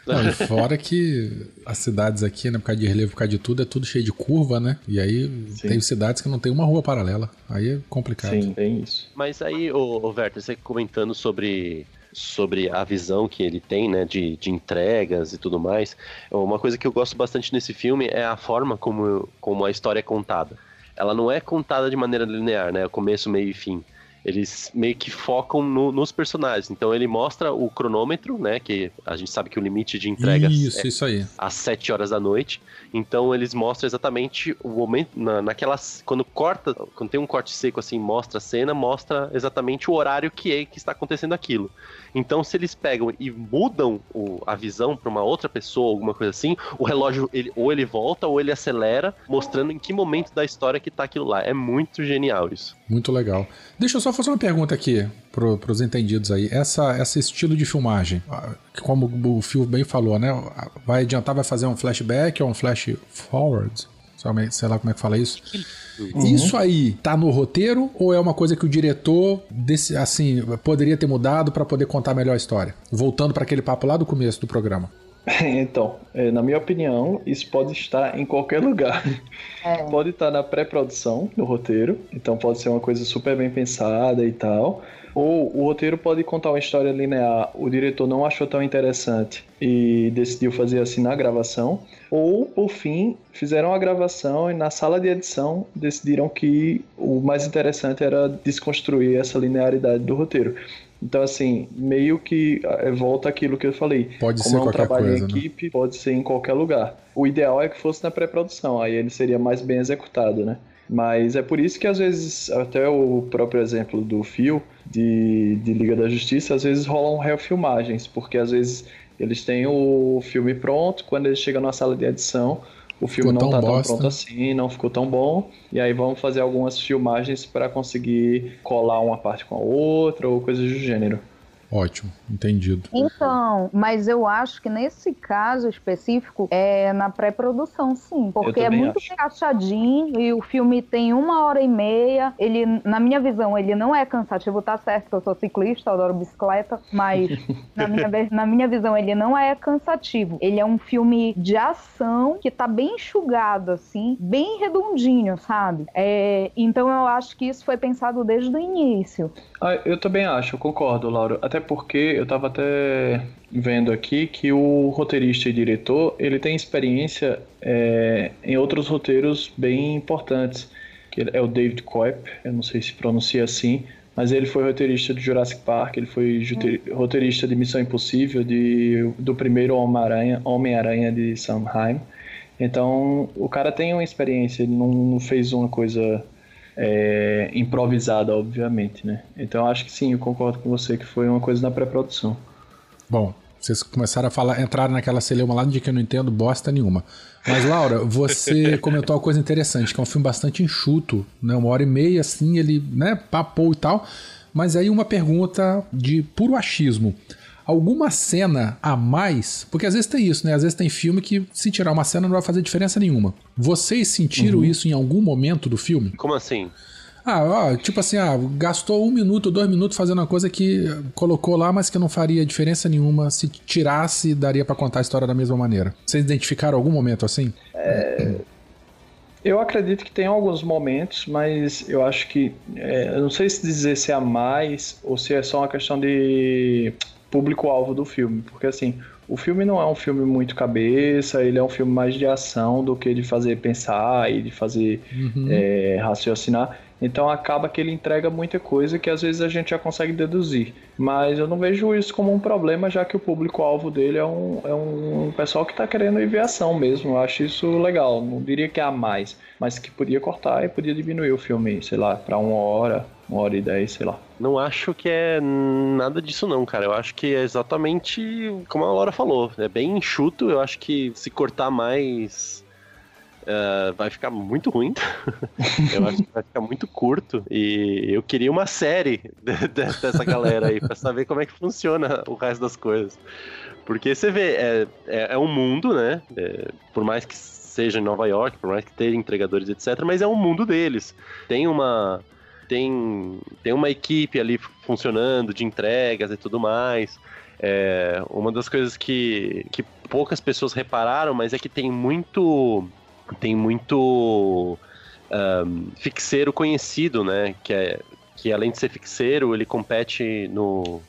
Não, e fora que as cidades aqui, né, por causa de relevo, por causa de tudo, é tudo cheio de curva, né? E aí Sim. tem cidades que não tem uma rua paralela. Aí é complicado. Sim, tem isso. Mas aí, ô, ô Werther, você comentando sobre, sobre a visão que ele tem, né, de, de entregas e tudo mais, uma coisa que eu gosto bastante nesse filme é a forma como, como a história é contada. Ela não é contada de maneira linear, né, começo, meio e fim. Eles meio que focam no, nos personagens. Então ele mostra o cronômetro, né? Que a gente sabe que o limite de entrega Isso, é isso aí. às 7 horas da noite. Então eles mostram exatamente o momento. Na, naquelas. Quando corta, quando tem um corte seco assim, mostra a cena, mostra exatamente o horário que é que está acontecendo aquilo. Então, se eles pegam e mudam o- a visão para uma outra pessoa, alguma coisa assim, o relógio ele, ou ele volta ou ele acelera, mostrando em que momento da história que tá aquilo lá. É muito genial isso. Muito legal. Deixa eu só fazer uma pergunta aqui pro, pros entendidos aí. Essa, esse estilo de filmagem, ah, como o Phil bem falou, né? Vai adiantar, vai fazer um flashback ou um flash forward? Sei- lá como é que fala isso. Isso aí tá no roteiro ou é uma coisa que o diretor desse, assim poderia ter mudado pra poder contar melhor a história? Voltando pra aquele papo lá do começo do programa. Então, é, na minha opinião, isso pode estar em qualquer lugar. É. Pode estar na pré-produção do roteiro, então pode ser uma coisa super bem pensada e tal. Ou o roteiro pode contar uma história linear, o diretor não achou tão interessante e decidiu fazer assim na gravação. Ou, por fim, fizeram a gravação e na sala de edição decidiram que o mais interessante era desconstruir essa linearidade do roteiro. Então, assim, meio que eh, volta aquilo que eu falei. Pode Como ser é um qualquer trabalho coisa, em né? equipe, pode ser em qualquer lugar. O ideal é que fosse na pré-produção, aí ele seria mais bem executado, né? Mas é por isso que às vezes, até o próprio exemplo do Fio de, de Liga da Justiça, às vezes rolam refilmagens, porque às vezes eles têm o filme pronto, quando eles chegam na sala de edição, o filme Ficou não tá tão bosta. pronto assim, não ficou tão bom, e aí vamos fazer algumas filmagens para conseguir colar uma parte com a outra ou coisas do gênero. Ótimo, entendido. Então, mas eu acho que nesse caso específico é na pré-produção, sim. Porque é muito acho. encaixadinho e o filme tem uma hora e meia. Ele, na minha visão, ele não é cansativo, tá certo, que eu sou ciclista, adoro bicicleta, mas na, minha, na minha visão, ele não é cansativo. Ele é um filme de ação que tá bem enxugado, assim, bem redondinho, sabe? É, então eu acho que isso foi pensado desde o início. Ah, eu também acho, eu concordo, Lauro. Até porque eu tava até vendo aqui que o roteirista e diretor, ele tem experiência é, em outros roteiros bem importantes. Que é o David Koepp, eu não sei se pronuncia assim, mas ele foi roteirista de Jurassic Park, ele foi jute- roteirista de Missão Impossível, de, do primeiro Homem-Aranha, Homem-Aranha de Sondheim. Então, o cara tem uma experiência, ele não, não fez uma coisa é, improvisada, obviamente, né? Então acho que sim, eu concordo com você que foi uma coisa na pré-produção. Bom, vocês começaram a falar, entraram naquela celeuma lá de que eu não entendo bosta nenhuma. Mas, Laura, você comentou uma coisa interessante, que é um filme bastante enxuto, né? Uma hora e meia, assim, ele, né, papou e tal. Mas aí uma pergunta de puro achismo. Alguma cena a mais? Porque às vezes tem isso, né? Às vezes tem filme que se tirar uma cena não vai fazer diferença nenhuma. Vocês sentiram isso em algum momento do filme? Como assim? Ah, ó, tipo assim, ah, gastou um minuto, dois minutos fazendo uma coisa que colocou lá, mas que não faria diferença nenhuma. Se tirasse, daria pra contar a história da mesma maneira. Vocês identificaram algum momento assim? Eu acredito que tem alguns momentos, mas eu acho que é, eu não sei se dizer se é a mais ou se é só uma questão de público-alvo do filme, porque assim o filme não é um filme muito cabeça, ele é um filme mais de ação do que de fazer pensar e de fazer é, raciocinar. Então acaba que ele entrega muita coisa que às vezes a gente já consegue deduzir. Mas eu não vejo isso como um problema, já que o público-alvo dele é um, é um pessoal que está querendo ir ver ação mesmo. Eu acho isso legal. Não diria que é a mais, mas que podia cortar e podia diminuir o filme, sei lá, para uma hora, uma hora e dez, sei lá. Não acho que é nada disso não, cara. Eu acho que é exatamente como a Laura falou. É bem enxuto. Eu acho que se cortar mais eh, vai ficar muito ruim. eu acho que vai ficar muito curto. E eu queria uma série de- de- dessa galera aí pra saber como é que funciona o resto das coisas. Porque você vê, é, é, é um mundo, né? É, por mais que seja em Nova York, por mais que tenha entregadores, etc., mas é um mundo deles. Tem uma tem, tem uma equipe ali funcionando de entregas e tudo mais. É, uma das coisas que, que poucas pessoas repararam, mas é que tem muito. Tem muito um, fixeiro conhecido, né? Que, é, que além de ser fixeiro, ele compete no,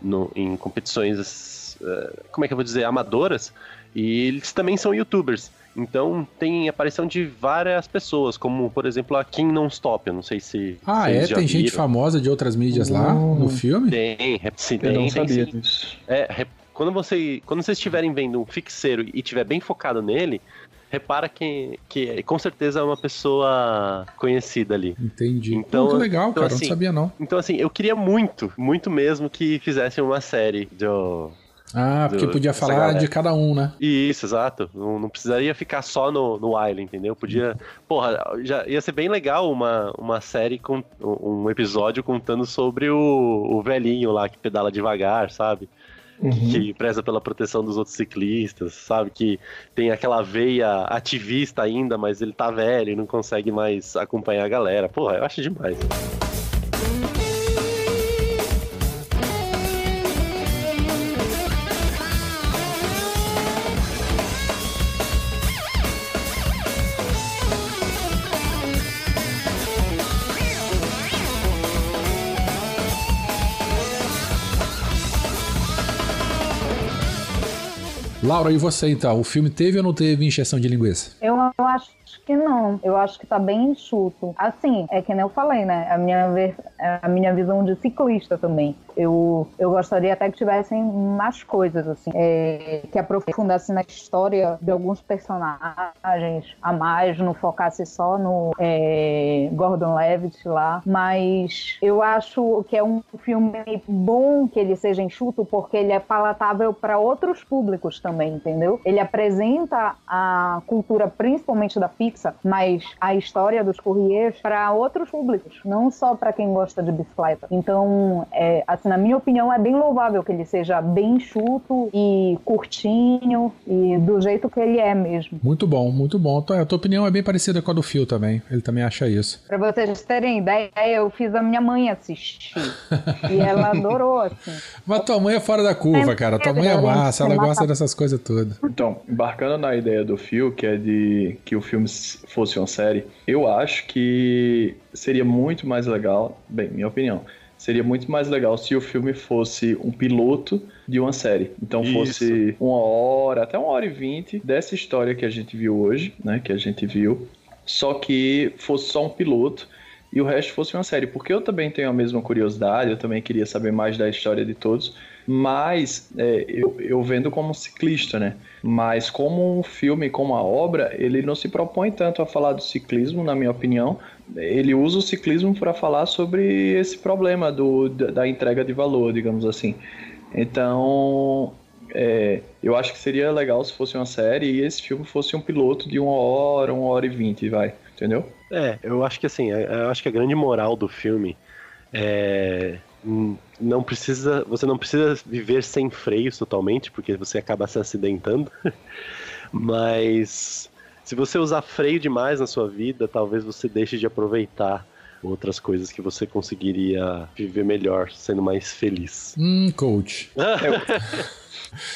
no, em competições, uh, como é que eu vou dizer, amadoras. E eles também são youtubers. Então tem aparição de várias pessoas, como por exemplo a Kim Non-Stop. Eu não sei se. Ah, vocês é? já Tem gente viram. famosa de outras mídias lá no filme? Tem, sim, Eu tem, não tem sabia sim. disso. É, quando, você, quando vocês estiverem vendo um fixeiro e estiver bem focado nele, repara que, que com certeza é uma pessoa conhecida ali. Entendi. Então- que legal, então, cara. assim, não sabia, não. Então, assim, eu queria muito, muito mesmo que fizessem uma série do. Ah, porque do- podia falar galera. de cada um, né? Isso, exato. Não, não precisaria ficar só no, no Island, entendeu? Podia. Porra, já ia ser bem legal uma, uma série com um episódio contando sobre o, o velhinho lá que pedala devagar, sabe? Uhum. que preza pela proteção dos outros ciclistas, sabe? Que tem aquela veia ativista ainda, mas ele tá velho e não consegue mais acompanhar a galera. Porra, eu acho demais. Laura, e você então? O filme teve ou não teve injeção de linguiça? Eu acho que não. Eu acho que tá bem enxuto. Assim, é que nem eu falei, né? A minha, a minha visão de ciclista também. Eu, eu gostaria até que tivessem mais coisas, assim, é, que aprofundassem na história de alguns personagens a mais, não focasse só no é, Gordon Levitt lá. Mas eu acho que é um filme bom que ele seja enxuto, porque ele é palatável para outros públicos também, entendeu? Ele apresenta a cultura, principalmente da Pixar, mas a história dos Courriers para outros públicos, não só para quem gosta de bicicleta. Então, é, assim, na minha opinião, é bem louvável que ele seja bem enxuto e curtinho e do jeito que ele é mesmo. Muito bom, muito bom. A tua opinião é bem parecida com a do Phil também. Ele também acha isso. Pra vocês terem ideia, eu fiz a minha mãe assistir. e ela adorou, assim. Mas tua mãe é fora da curva, É, cara. Tua mãe é massa, ela é gosta massa. dessas coisas todas. Então, embarcando na ideia do Phil, que é de que o filme fosse uma série, eu acho que seria muito mais legal, bem, minha opinião, seria muito mais legal se o filme fosse um piloto de uma série. Então fosse uma hora, até uma hora e vinte dessa história que a gente viu hoje, né, que a gente viu, só que fosse só um piloto e o resto fosse uma série, porque eu também tenho a mesma curiosidade, eu também queria saber mais da história de todos, mas é, eu, eu vendo como ciclista, né? Mas como um filme, como a obra, ele não se propõe tanto a falar do ciclismo, na minha opinião. Ele usa o ciclismo para falar sobre esse problema do, da, entrega de valor, digamos assim. Então, é, eu acho que seria legal se fosse uma série e esse filme fosse um piloto de uma hora, uma hora e vinte, vai. Entendeu? É, eu acho que assim, eu acho que a grande moral do filme é. Hum, Não precisa. Você não precisa viver sem freios totalmente, porque você acaba se acidentando. Mas se você usar freio demais na sua vida, talvez você deixe de aproveitar outras coisas que você conseguiria viver melhor, sendo mais feliz. Hum, coach.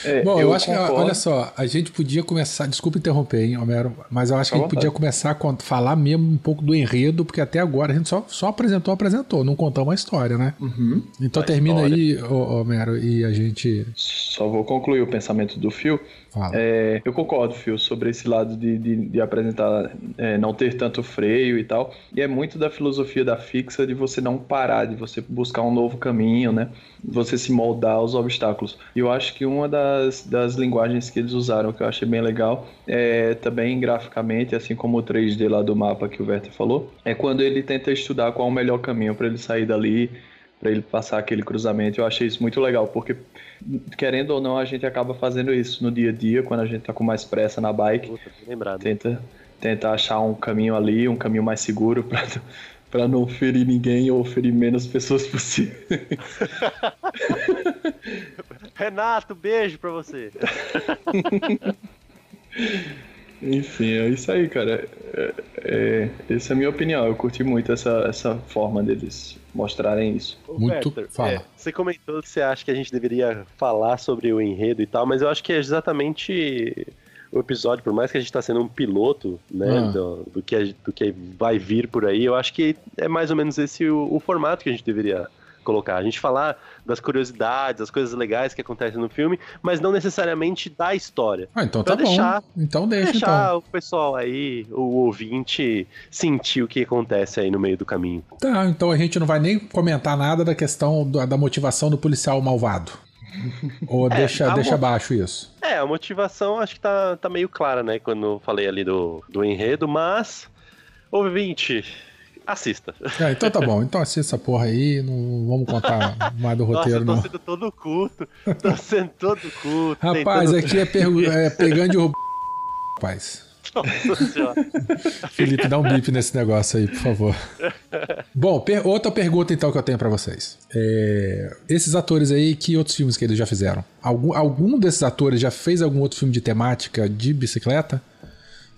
É, Bom, eu, acho que, concordo. olha só, a gente podia começar. Desculpa interromper, hein, Homero, mas eu acho que a gente podia vontade. começar a falar mesmo um pouco do enredo, porque até agora a gente só, só apresentou, apresentou, não contamos uma história, né? Uhum. Então termina história. aí, Homero, e a gente Só vou concluir o pensamento do Phil. É, eu concordo, Phil, sobre esse lado de, de, de apresentar, é, não ter tanto freio e tal. E é muito da filosofia da fixa de você não parar, de você buscar um novo caminho, né? Você se moldar aos obstáculos. E eu acho que uma das, das linguagens que eles usaram, que eu achei bem legal, é também graficamente, assim como o 3D lá do mapa que o Werther falou, é quando ele tenta estudar qual o melhor caminho para ele sair dali, para ele passar aquele cruzamento. Eu achei isso muito legal, porque querendo ou não, a gente acaba fazendo isso no dia a dia, quando a gente tá com mais pressa na bike, Puta, lembrado. tenta, tenta achar um caminho ali, um caminho mais seguro para para não ferir ninguém ou ferir menos pessoas possível. Renato, beijo pra você. Enfim, é isso aí, cara. É, é, essa é a minha opinião. Eu curti muito essa, essa forma deles mostrarem isso. Muito- Werther, fala. é, você comentou que você acha que a gente deveria falar sobre o enredo e tal, mas eu acho que é exatamente o episódio, por mais que a gente tá sendo um piloto, né, Ah. do, do que, a- do que vai vir por aí, eu acho que é mais ou menos esse o, o formato que a gente deveria colocar. A gente falar das curiosidades, das coisas legais que acontecem no filme, mas não necessariamente da história. Ah, então Pra tá deixar- bom. Então deixa, Deixar então. o pessoal aí, o ouvinte, sentir o que acontece aí no meio do caminho. Tá, então a gente não vai nem comentar nada da questão da, motivação do policial malvado. Ou deixa, a deixa mo- abaixo isso. É, a motivação acho que tá, tá meio clara, né? Quando eu falei ali do, do enredo, mas. Ouvinte, assista. É, então tá bom. Então assista essa porra aí. Não vamos contar mais do Nossa, roteiro, eu tô não. sendo todo culto. Tô sendo todo culto. Rapaz, aqui é, pergu- é pegando de roubo. Rapaz. Nossa senhora. Felipe, dá um bip nesse negócio aí, por favor. Bom, per- outra pergunta então que eu tenho pra vocês. É, esses atores aí, que outros filmes que eles já fizeram? Algum, algum desses atores já fez algum outro filme de temática de bicicleta?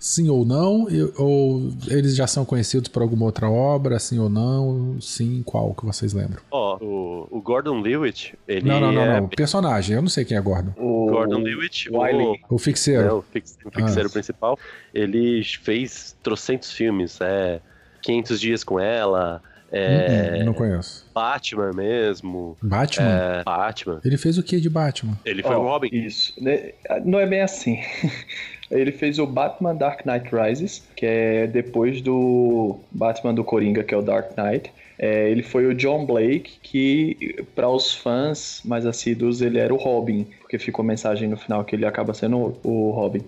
Sim ou não? Ou eles já são conhecidos por alguma outra obra? Sim ou não? Sim, qual que vocês lembram? Ó, o, o Gordon Lewitt, ele não, não, não, é não. Personagem, eu não sei quem é Gordon. O Gordon Lewitt, Wiley. o, O fixeiro. né, o fix- o fixeiro Ah. principal, ele fez trocentos filmes, é 500 dias com ela, é Hum, não conheço. Batman mesmo, Batman? é Batman. Ele fez o que de Batman? Ele foi Ó, o Robin. Isso. né, Não é bem assim. Ele fez o Batman Dark Knight Rises, que é depois do Batman do Coringa, que é o Dark Knight. É, ele foi o John Blake, que para os fãs mais assíduos ele era o Robin, porque ficou a mensagem no final que ele acaba sendo o, Robin.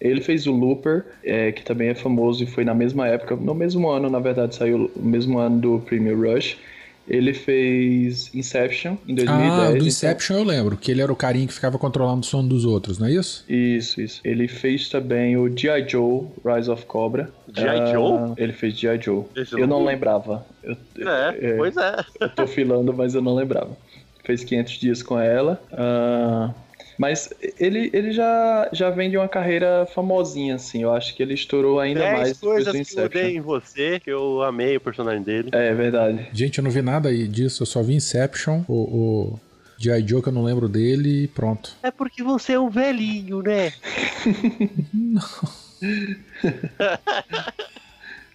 Ele fez o Looper, é, que também é famoso e foi na mesma época, no mesmo ano, na verdade, saiu no mesmo ano do Premium Rush. Ele fez Inception em 2010. Ah, do então- Inception eu lembro, que ele era o carinha que ficava controlando o sono dos outros, não é isso? Isso, isso. Ele fez também o G.I. Joe, Rise of Cobra. G.I. Ah, Joe? Ele fez G.I. Joe. Esse eu não lembrava. Eu, É, pois é. eu tô filando, mas eu não lembrava. Fez 500 dias com ela. Ah, mas ele, ele já, já vem de uma carreira famosinha, assim. Eu acho que ele estourou ainda mais 10 depois coisas do que eu odeio em você, que eu amei o personagem dele. É verdade. Gente, eu não vi nada aí disso, eu só vi Inception, o, o G.I. Joe que eu não lembro dele e pronto. É porque você é um velhinho, né? Mas-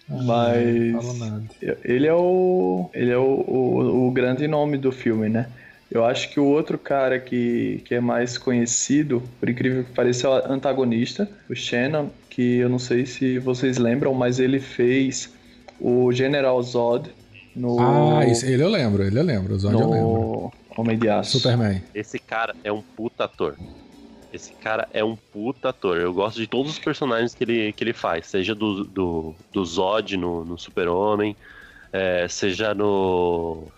Não falo nada. Ele é o. Ele é o, o, o grande nome do filme, né? Eu acho que o outro cara que, que é mais conhecido, por incrível que pareça, é o antagonista, o Shannon, que eu não sei se vocês lembram, mas ele fez o General Zod no, Ah, esse- ele eu lembro, ele eu lembro, o Zod eu lembro. no Homem de Aço. Superman. Esse cara é um puta ator. Esse cara é um puta ator. Eu gosto de todos os personagens que ele, que ele faz. Seja do, do, do Zod no, no Super-Homem, é, seja no.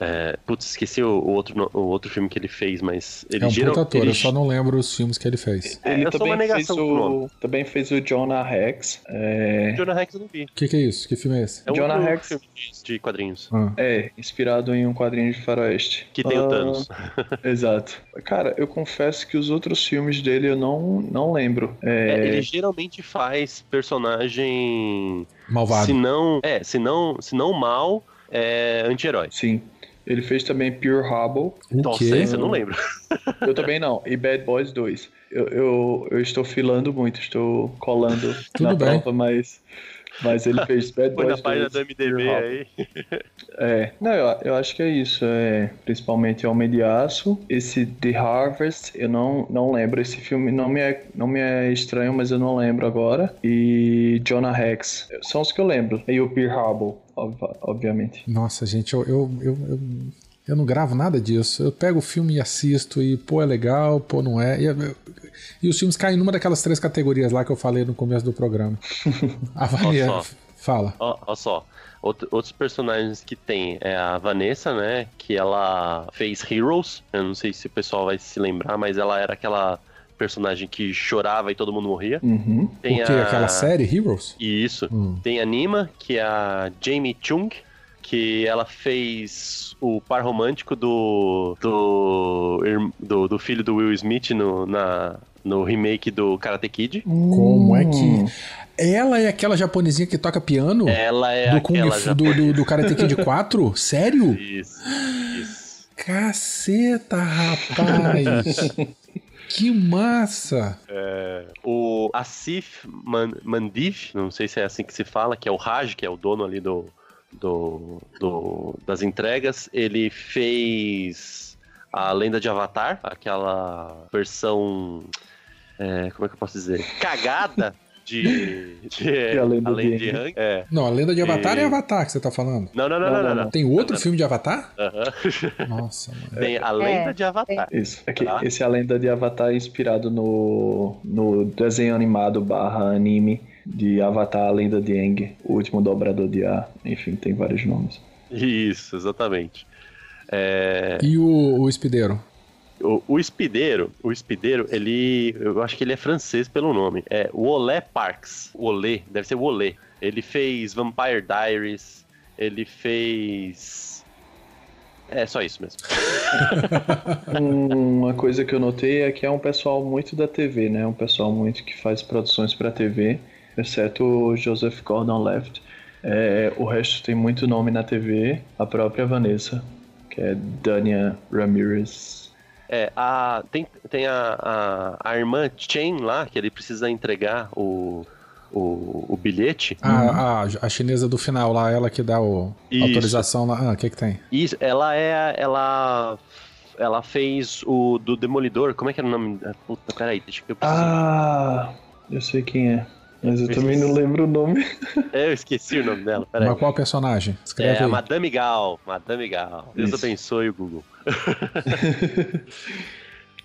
É, putz, esqueci o, o outro, o outro filme que ele fez, mas ele É um geral- puta ator, ele- eu só não lembro os filmes que ele fez. É, Ele eu sou uma também fez, o também fez o Jonah Rex. É, Jonah Rex eu não vi. O que, que é isso? Que filme é esse? É um Jonah Rex. filme de, de quadrinhos. Ah, é, inspirado em um quadrinho de faroeste. Que tem Ah, o Thanos. Exato. Cara, eu confesso que os outros filmes dele eu não, não lembro. É, É, ele geralmente faz personagem. malvado. Se não. É, se não, se não mal, é anti-herói. Sim. Ele fez também Pure. O Nossa, esse eu não lembro. Eu também não. E Bad Boys 2. Eu, eu, eu estou filando muito, estou colando Tudo na bem. prova, mas, mas ele fez Bad Foi Boys na página 2. do MDB aí. É, não, eu, eu acho que é isso. É, principalmente Homem de Aço. Esse The Harvest, eu não, não lembro. Esse filme não me, é, não me é estranho, mas eu não lembro agora. E Jonah Rex. São os que eu lembro. E o Pearl Harbor, ob- obviamente. Nossa, gente, eu, eu, eu, eu, eu não gravo nada disso. Eu pego o filme e assisto, e pô, é legal, pô, não é. E, eu- e os filmes caem numa daquelas três categorias lá que eu falei no começo do programa. Avalia. Olha só. Fala. Ó só. Outro- outros personagens que tem é a Vanessa, né? Que ela fez Heroes. Eu não sei se o pessoal vai se lembrar, mas ela era aquela personagem que chorava e todo mundo morria. Uhum. Tem o quê? a... Aquela série Heroes? Isso. Hum. Tem a Nima, que é a Jamie Chung, que ela fez o par romântico do do, do, do filho do Will Smith no, na, no remake do Karate Kid. Como é Hum. que. Ela é aquela japonezinha que toca piano? Ela é do Kung aquela Fu, do, do, do Karate Kid 4? Sério? Isso, isso. Caceta, rapaz! que massa! O Asif Man Mandif, não sei se é assim que se fala, que é o Raj, que é o dono ali do, do, do, das entregas. Ele fez a Lenda de Avatar, aquela versão. é, como é que eu posso dizer? Cagada de. de, De A Lenda Além de. Aang. É. Não, a lenda de Avatar E- é Avatar que você tá falando. Não, não, não, não, não. não. Tem outro filme de Avatar? Aham. Nossa, mano. Tem a Lenda É, de Avatar. Isso. É que Tá. esse é a lenda de Avatar inspirado no, no desenho animado barra anime de Avatar, a lenda de Aang, o último dobrador de ar. Enfim, tem vários nomes. Isso, exatamente. É, E o, o Espideiro? o, o Espideiro, o Espideiro, ele. Eu acho que ele é francês pelo nome. É Olé Parks. Olé, deve ser Olé. Ele fez Vampire Diaries. Ele fez. É só isso mesmo. Uma coisa que eu notei é que é um pessoal muito da TV, né? Um pessoal muito que faz produções pra TV, exceto o Joseph Gordon-Levitt. É, o resto tem muito nome na TV, a própria Vanessa, que é Dania Ramirez. É, a, tem, tem a, a, a irmã Chen lá, que ele precisa entregar o, o, o bilhete. A, a, a chinesa do final lá, ela que dá o, a Isso. autorização lá. Ah, o que que tem? Isso, ela é. a- Ela. Ela fez o do Demolidor. Como é que era o nome? Ah, Puta, peraí, deixa que eu preciso. Ah, eu sei quem é, mas eu também não lembro o nome. É, eu esqueci o nome dela, peraí. Mas qual personagem? Escreve É aí. Madame Gal. Madame Gal. Deus Isso. abençoe o Google.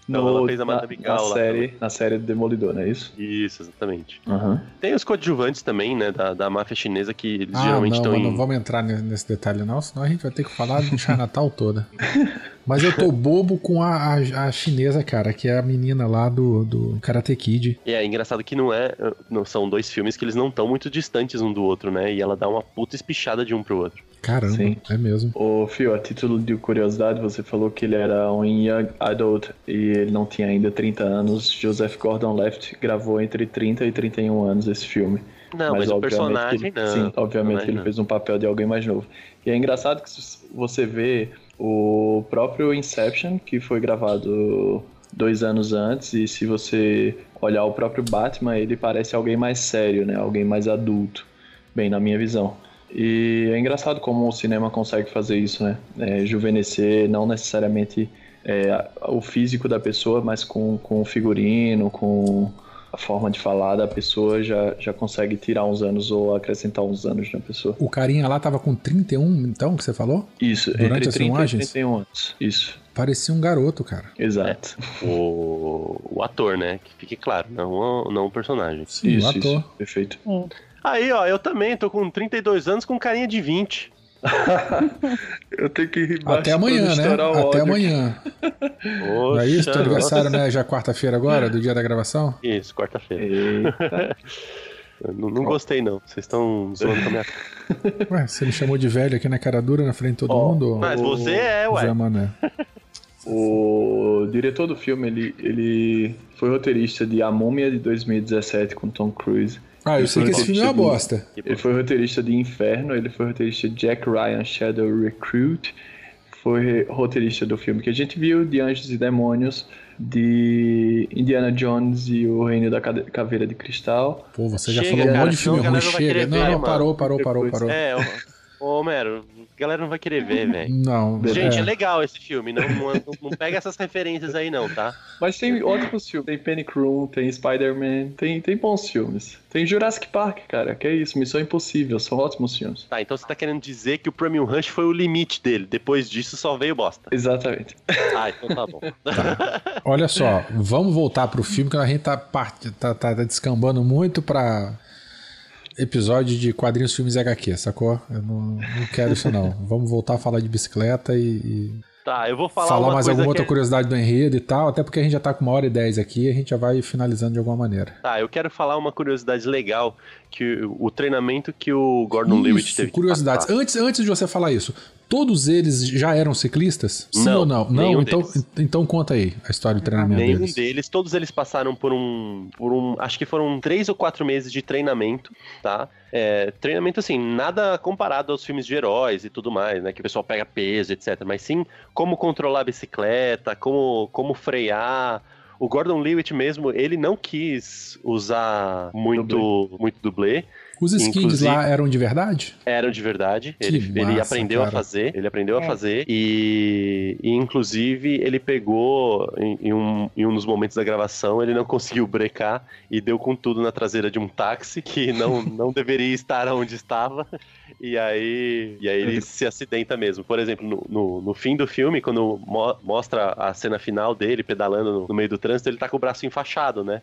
Então, ela fez a na, Madame na série, na série do Demolidor, não é isso? Isso, exatamente. Aham. Tem os coadjuvantes também, né? Da, da máfia chinesa que eles Ah, geralmente estão mas em. não vamos entrar ne- nesse detalhe não, senão a gente vai ter que falar do Chinatown toda. Mas eu tô bobo com a, a, a chinesa, cara, que é a menina lá do, do Karate Kid. E é engraçado que não é. Não, são dois filmes que eles não estão muito distantes um do outro, né? E ela dá uma puta espichada de um pro outro. Caramba, Sim. é mesmo. Ô, Fio, a título de curiosidade, você falou que ele era um young adult e ele não tinha ainda 30 anos. Joseph Gordon-Levitt gravou entre 30 e 31 anos esse filme. Não, mas, o obviamente personagem ele, não. Sim, obviamente que ele não. fez um papel de alguém mais novo. E é engraçado que se você vê o próprio Inception, que foi gravado dois anos antes, e se você olhar o próprio Batman, ele parece alguém mais sério, né? Alguém mais adulto, bem na minha visão. E é engraçado como o cinema consegue fazer isso, né? É, juvenescer não necessariamente é, o físico da pessoa, mas com, com o figurino, com a forma de falar da pessoa, já, já consegue tirar uns anos ou acrescentar uns anos na pessoa. O carinha lá tava com 31, então, que você falou? Isso, Durante entre as 30 filmagens? e 31 anos. Isso, Parecia um garoto, cara. exato. O, o ator, né? Que fique claro, não, o- não o personagem. Sim, isso, o ator. isso, perfeito. Aí, ó, eu também tô com 32 anos com carinha de 20. Eu tenho que rir Até amanhã, né? Até amanhã. Não é isso? Teu aniversário, né? Já quarta-feira agora, do dia da gravação? Isso, quarta-feira. Não, não gostei, não. Vocês estão zoando com a minha cara. Ué, você me chamou de velho aqui na cara dura, na frente de todo Ó, mundo? Mas O- você é, Zé ué. Mané. O diretor do filme, ele, ele foi roteirista de A Múmia de 2017 com Tom Cruise. Ah, eu Ele sei que esse filme é uma bosta. Ele foi roteirista de Inferno, ele foi roteirista de Jack Ryan Shadow Recruit, foi roteirista do filme que a gente viu, de Anjos e Demônios, de Indiana Jones e o Reino da Caveira de Cristal. Pô, você já Chega, falou um monte de filme ruim, chega. Não, ver, não, parou, parou, parou, parou. É, ô, ô Homero, galera não vai querer ver, velho. Não, Gente, é. é. legal esse filme. Não, não, não pega essas referências aí, não, tá? Mas tem ótimos filmes, tem Panic Room, tem Spider-Man, tem, tem bons filmes. Tem Jurassic Park, cara, que é isso, Missão Impossível, são ótimos filmes. Tá, então você tá querendo dizer que o Premium Rush foi o limite dele. Depois disso só veio bosta. Exatamente. Ah, então tá bom. Olha só, vamos voltar pro filme que a gente tá, tá, tá, tá descambando muito pra episódio de quadrinhos, filmes e HQ, sacou? Eu não, não quero isso não. Vamos voltar a falar de bicicleta e, e Tá, eu vou falar, falar, mais alguma outra é- curiosidade do enredo e tal, até porque a gente já tá com uma hora e dez aqui e a gente já vai finalizando de alguma maneira. Tá, eu quero falar uma curiosidade legal, que o, treinamento que o Gordon Lewitt Isso, teve curiosidades. Antes, antes de você falar isso, todos eles já eram ciclistas? Sim Não, ou não? nenhum Não, então, deles. então conta aí a história do treinamento Nenhum deles. deles, todos eles passaram por um, por um, acho que foram três ou quatro meses de treinamento, tá? É, treinamento assim, nada comparado aos filmes de heróis e tudo mais, né? Que o pessoal pega peso, etc. Mas sim como controlar a bicicleta, como, como frear, o Gordon Lewitt mesmo, ele não quis usar muito muito dublê. Os skins Inclusive- lá eram de verdade? Eram de verdade. Que Ele, ele massa, aprendeu cara. a fazer. Ele aprendeu a É. fazer. E, e, inclusive, ele pegou em, em um, em um dos momentos da gravação, ele não conseguiu brecar e deu com tudo na traseira de um táxi que não, não deveria estar onde estava. E aí, e aí ele se acidenta mesmo. Por exemplo, no, no, no fim do filme, quando mo- mostra a cena final dele pedalando no, no meio do trânsito, ele tá com o braço enfaixado, né?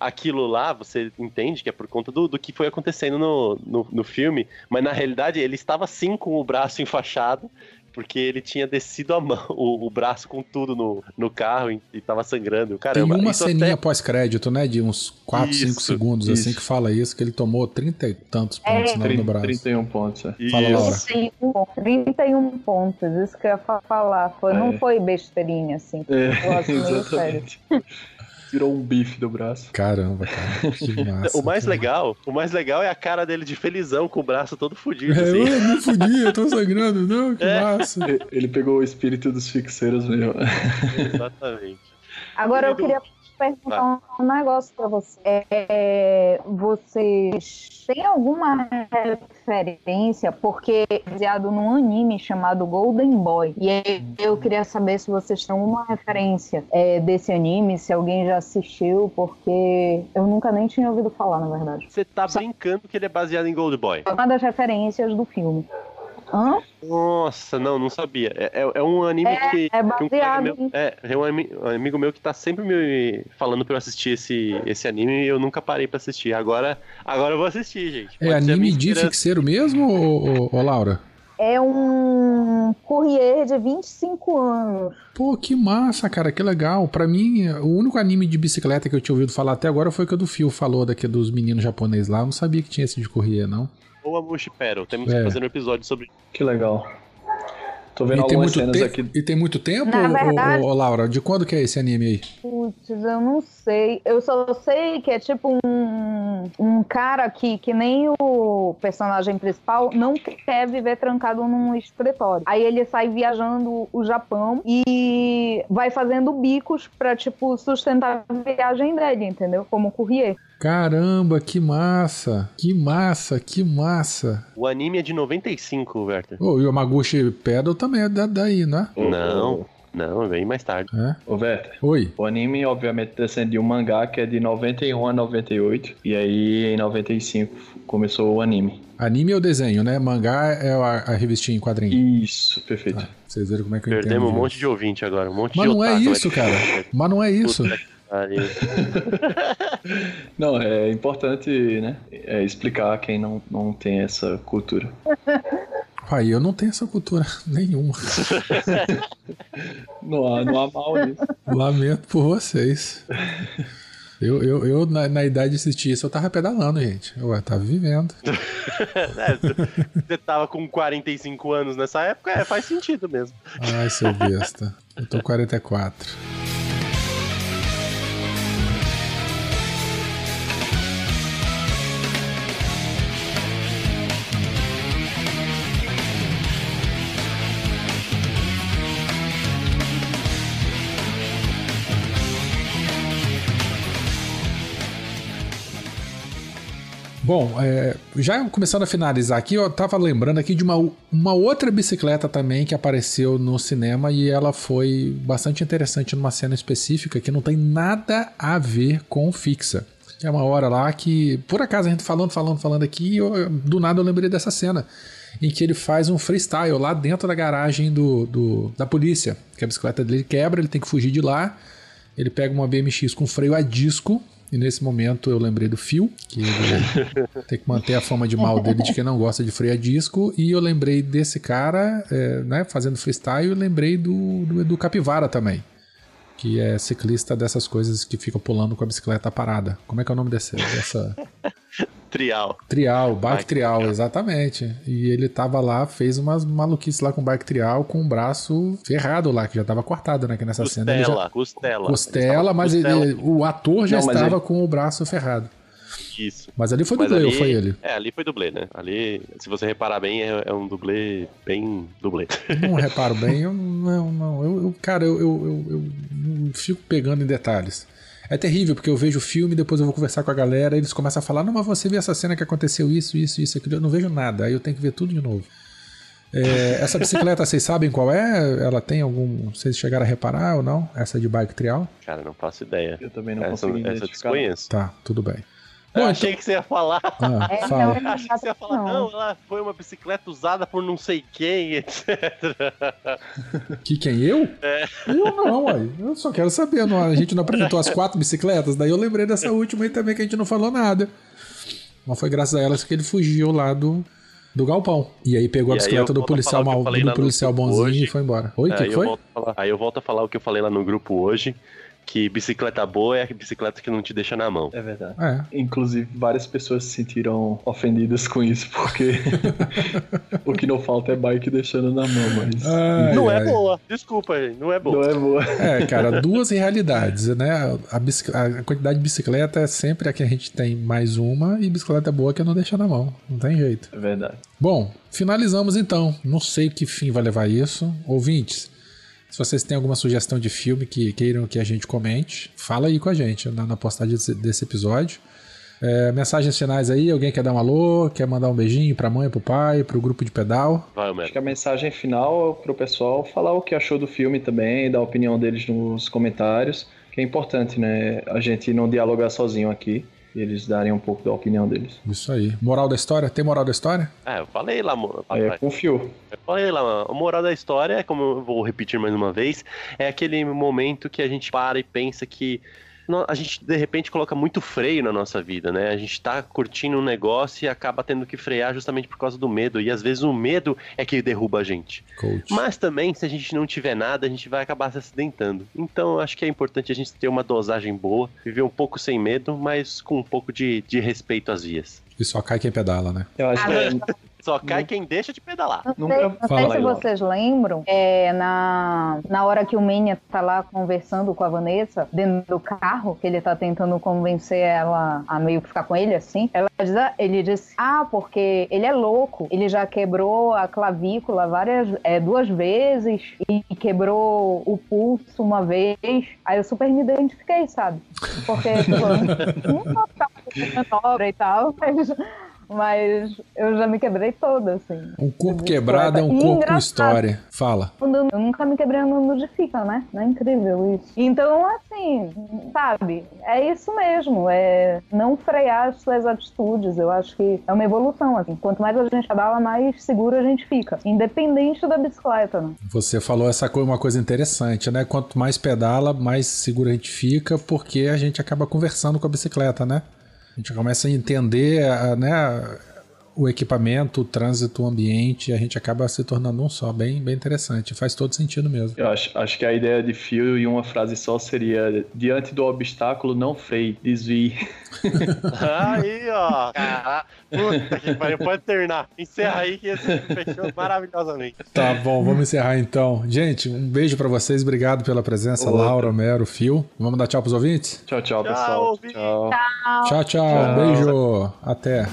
Aquilo lá, você entende que é por conta do, do que foi acontecendo no, no, no filme, mas na realidade ele estava sim com o braço enfaixado, porque ele tinha descido a mão, o, o braço com tudo no, no carro e, e tava sangrando. Caramba, Tem uma ceninha até- pós-crédito, né? De uns 4, 5 Isso, segundos, isso. assim, que fala isso, que ele tomou 30 e tantos pontos É. no, no 30, braço. 31 pontos. é. Fala. Laura. 31, pontos, 31 pontos, isso que eu ia fa- falar. Foi, Não É. foi besteirinha, assim. É, Eu acho meio exatamente. Tirou um bife do braço. Caramba, cara. Que massa. O mais que legal, o mais legal é a cara dele de felizão com o braço todo fudido, É, assim. eu me fudi, eu tô sangrando. Não, que É. massa. Ele pegou o espírito dos fixeiros mesmo. Exatamente. Agora eu queria perguntar um negócio pra você. É, vocês têm alguma referência? Porque é baseado num anime chamado Golden Boy. E aí eu queria saber se vocês têm alguma referência é, desse anime, se alguém já assistiu, porque eu nunca nem tinha ouvido falar, na verdade. Você tá brincando que ele é baseado em Gold Boy. É uma das referências do filme. Hã? Nossa, não, não sabia. É, é- é um anime É, que. é que um colega baseado meu, é, é um, ami- um amigo meu que tá sempre me falando pra eu assistir esse, esse anime e eu nunca parei pra assistir. Agora, agora eu vou assistir, gente. É Pode a anime de fixeiro mesmo, ô, ô, ô, Laura? É um courier de 25 anos. Pô, que massa, cara, que legal. Pra mim, o único anime de bicicleta que eu tinha ouvido falar até agora foi o que o do Fio falou daqui dos meninos japoneses lá. Eu não sabia que tinha esse de correr, não. Ou a Mushi Pero. Temos É. que fazer um episódio sobre. Que legal. Tô vendo E tem, algumas muito cenas tempo, aqui. e tem muito tempo, ô, verdade- ô, ô, Laura? De quando que é esse anime aí? Putz, eu não sei. Eu só sei que é tipo um, um cara que, que nem o personagem principal, não quer viver trancado num escritório. Aí ele sai viajando o Japão e vai fazendo bicos pra, tipo, sustentar a viagem dele, entendeu? Como courrier. Caramba, que massa! Que massa, que massa! O anime é de 95, Werther. Ô, e o Yamaguchi Pedal também é da- daí, né? Não, não, é bem mais tarde. É? Ô, Werther, Oi. o anime, obviamente, descende de um mangá que é de 91 a 98. E aí, em 95, começou o anime. Anime é o desenho, né? Mangá é a, a revistinha em quadrinho. Isso, perfeito. Tá, Vocês viram como é que eu Perdemos um entendo monte de ouvinte agora, um monte Mas de não é otaku, isso, né? cara. Mas não é isso. Não, é importante, né? É explicar a quem não, não tem essa cultura. Aí eu não tenho essa cultura nenhuma. Não há, não há mal nisso. Lamento por vocês. Eu, eu, eu na, na idade de assistir isso, eu tava pedalando, gente. Eu tava vivendo. É, você tava com 45 anos nessa época, é, faz sentido mesmo. Ai, seu besta. Eu tô 44. Bom, é, já começando a finalizar aqui, eu tava lembrando aqui de uma, uma outra bicicleta também que apareceu no cinema e ela foi bastante interessante numa cena específica que não tem nada a ver com fixa. Que é uma hora lá que, por acaso, a gente falando, falando, falando aqui, eu- do nada eu lembrei dessa cena. Em que ele faz um freestyle lá dentro da garagem do, do- da polícia. Que a bicicleta dele quebra, ele tem que fugir de lá. Ele pega uma BMX com freio a disco. E nesse momento eu lembrei do Phil, que ele tem que manter a fama de mal dele de que não gosta de freio a disco. E eu lembrei desse cara, é, né, fazendo freestyle, e lembrei do, do Edu Capivara também. Que é ciclista dessas coisas que fica pulando com a bicicleta parada. Como é que é o nome desse, dessa. Trial. Trial, bike Bike trial, trial. exatamente. E ele tava lá, fez umas maluquices lá com bike trial, com o braço ferrado lá, que já tava cortado, né? Que nessa cena ele já. Costela, costela. Costela, mas ele- Costela. o ator já Não, estava ele- com o braço ferrado. Isso. Mas ali foi Mas dublê, ou ali- foi ele? É, ali foi dublê, né? Ali, se você reparar bem, é, é um dublê bem dublê. Não reparo bem, eu não, não. Eu, eu- cara, eu, eu, eu- eu não fico pegando em detalhes. É terrível, porque eu vejo o filme, depois eu vou conversar com a galera, eles começam a falar, não, mas você viu essa cena que aconteceu isso, isso, isso, aquilo. Eu não vejo nada, aí eu tenho que ver tudo de novo. É, essa bicicleta, vocês sabem qual é? Ela tem algum. Vocês chegaram a reparar ou não? Essa de bike trial? Cara, não faço ideia. Eu também não Essa, consegui essa eu identificar. desconheço. Tá, tudo bem. Eu Bom, achei que você ia falar. Ah, É, fala. então, achei que você ia falar, Não. não, ela foi uma bicicleta usada por não sei quem, etc. Que quem? Eu? É. Eu não, uai. Eu só quero saber. não- a gente não apresentou as quatro bicicletas, daí eu lembrei dessa última aí também que a gente não falou nada. Mas foi graças a elas que ele fugiu lá do, do galpão. E aí pegou a E aí bicicleta do policial, mal, do policial bonzinho hoje. e foi embora. Oi, o que aí, que eu foi? falar, aí eu volto a falar o que eu falei lá no grupo hoje, que bicicleta boa é a bicicleta que não te deixa na mão. É verdade. É. Inclusive, várias pessoas se sentiram ofendidas com isso, porque o que não falta é bike deixando na mão, mas Ai, não ai. é boa, desculpa, gente, não é boa. não é boa. É, cara, duas realidades, né? A, bicic- a quantidade de bicicleta é sempre a que a gente tem mais uma e bicicleta boa que não deixa na mão. Não tem jeito. É verdade. Bom, finalizamos então. Não sei que fim vai levar isso. Ouvintes, se vocês têm alguma sugestão de filme que queiram que a gente comente, fala aí com a gente na, na postagem desse, desse episódio. É, mensagens finais aí, alguém quer dar um alô, quer mandar um beijinho pra mãe, pro pai, pro grupo de pedal? Vai, Acho que a mensagem final é pro pessoal falar o que achou do filme também, dar a opinião deles nos comentários, que é importante, né? A gente não dialogar sozinho aqui eles darem um pouco da opinião deles. Isso aí. Moral da história? Tem moral da história? É, eu falei lá, eu confio. Eu falei lá, a moral da história, é como eu vou repetir mais uma vez, é aquele momento que a gente para e pensa que a gente de repente coloca muito freio na nossa vida, né? A gente tá curtindo um negócio e acaba tendo que frear justamente por causa do medo. E às vezes o medo é que derruba a gente. Coach. Mas também, se a gente não tiver nada, a gente vai acabar se acidentando. Então, eu acho que é importante a gente ter uma dosagem boa, viver um pouco sem medo, mas com um pouco de, de respeito às vias. E só cai quem pedala, né? Eu acho que é, Só cai quem deixa de pedalar. Não Nunca sei, não sei se aí, Laura. vocês lembram, é, na, na hora que o Menia tá lá conversando com a Vanessa, dentro do carro, que ele tá tentando convencer ela a meio que ficar com ele, assim, ela diz, ah, ele disse, ah, porque ele é louco, ele já quebrou a clavícula várias, é, duas vezes e quebrou o pulso uma vez. Aí eu super me identifiquei, sabe? Porque, tipo, não tô manobra e tal, mas... Mas eu já me quebrei toda, assim. Um corpo quebrado é um E corpo com história. Fala. Eu nunca me quebrei andando de fita, né? Não é incrível isso. Então, assim, sabe? É isso mesmo. É não frear as suas atitudes. Eu acho que é uma evolução, assim. Quanto mais a gente pedala, mais seguro a gente fica. Independente da bicicleta, né? Você falou essa coisa, uma coisa interessante, né? Quanto mais pedala, mais seguro a gente fica, porque a gente acaba conversando com a bicicleta, né? A gente começa a entender, né? O equipamento, o trânsito, o ambiente, e a gente acaba se tornando um só. Bem, bem interessante. Faz todo sentido mesmo. Eu acho, acho que a ideia de fio em uma frase só seria: diante do obstáculo, não freie, desvie. Aí, ó. Caraca. Puta que pariu. Pode terminar. Encerra aí que esse fechou maravilhosamente. Tá bom, vamos encerrar então. Gente, um beijo pra vocês. Obrigado pela presença, Outra. Laura, Mero, Fio. Vamos dar tchau pros ouvintes? Tchau, tchau, Tchau, pessoal. ouvinte. Tchau. Tchau, tchau. Beijo. Até.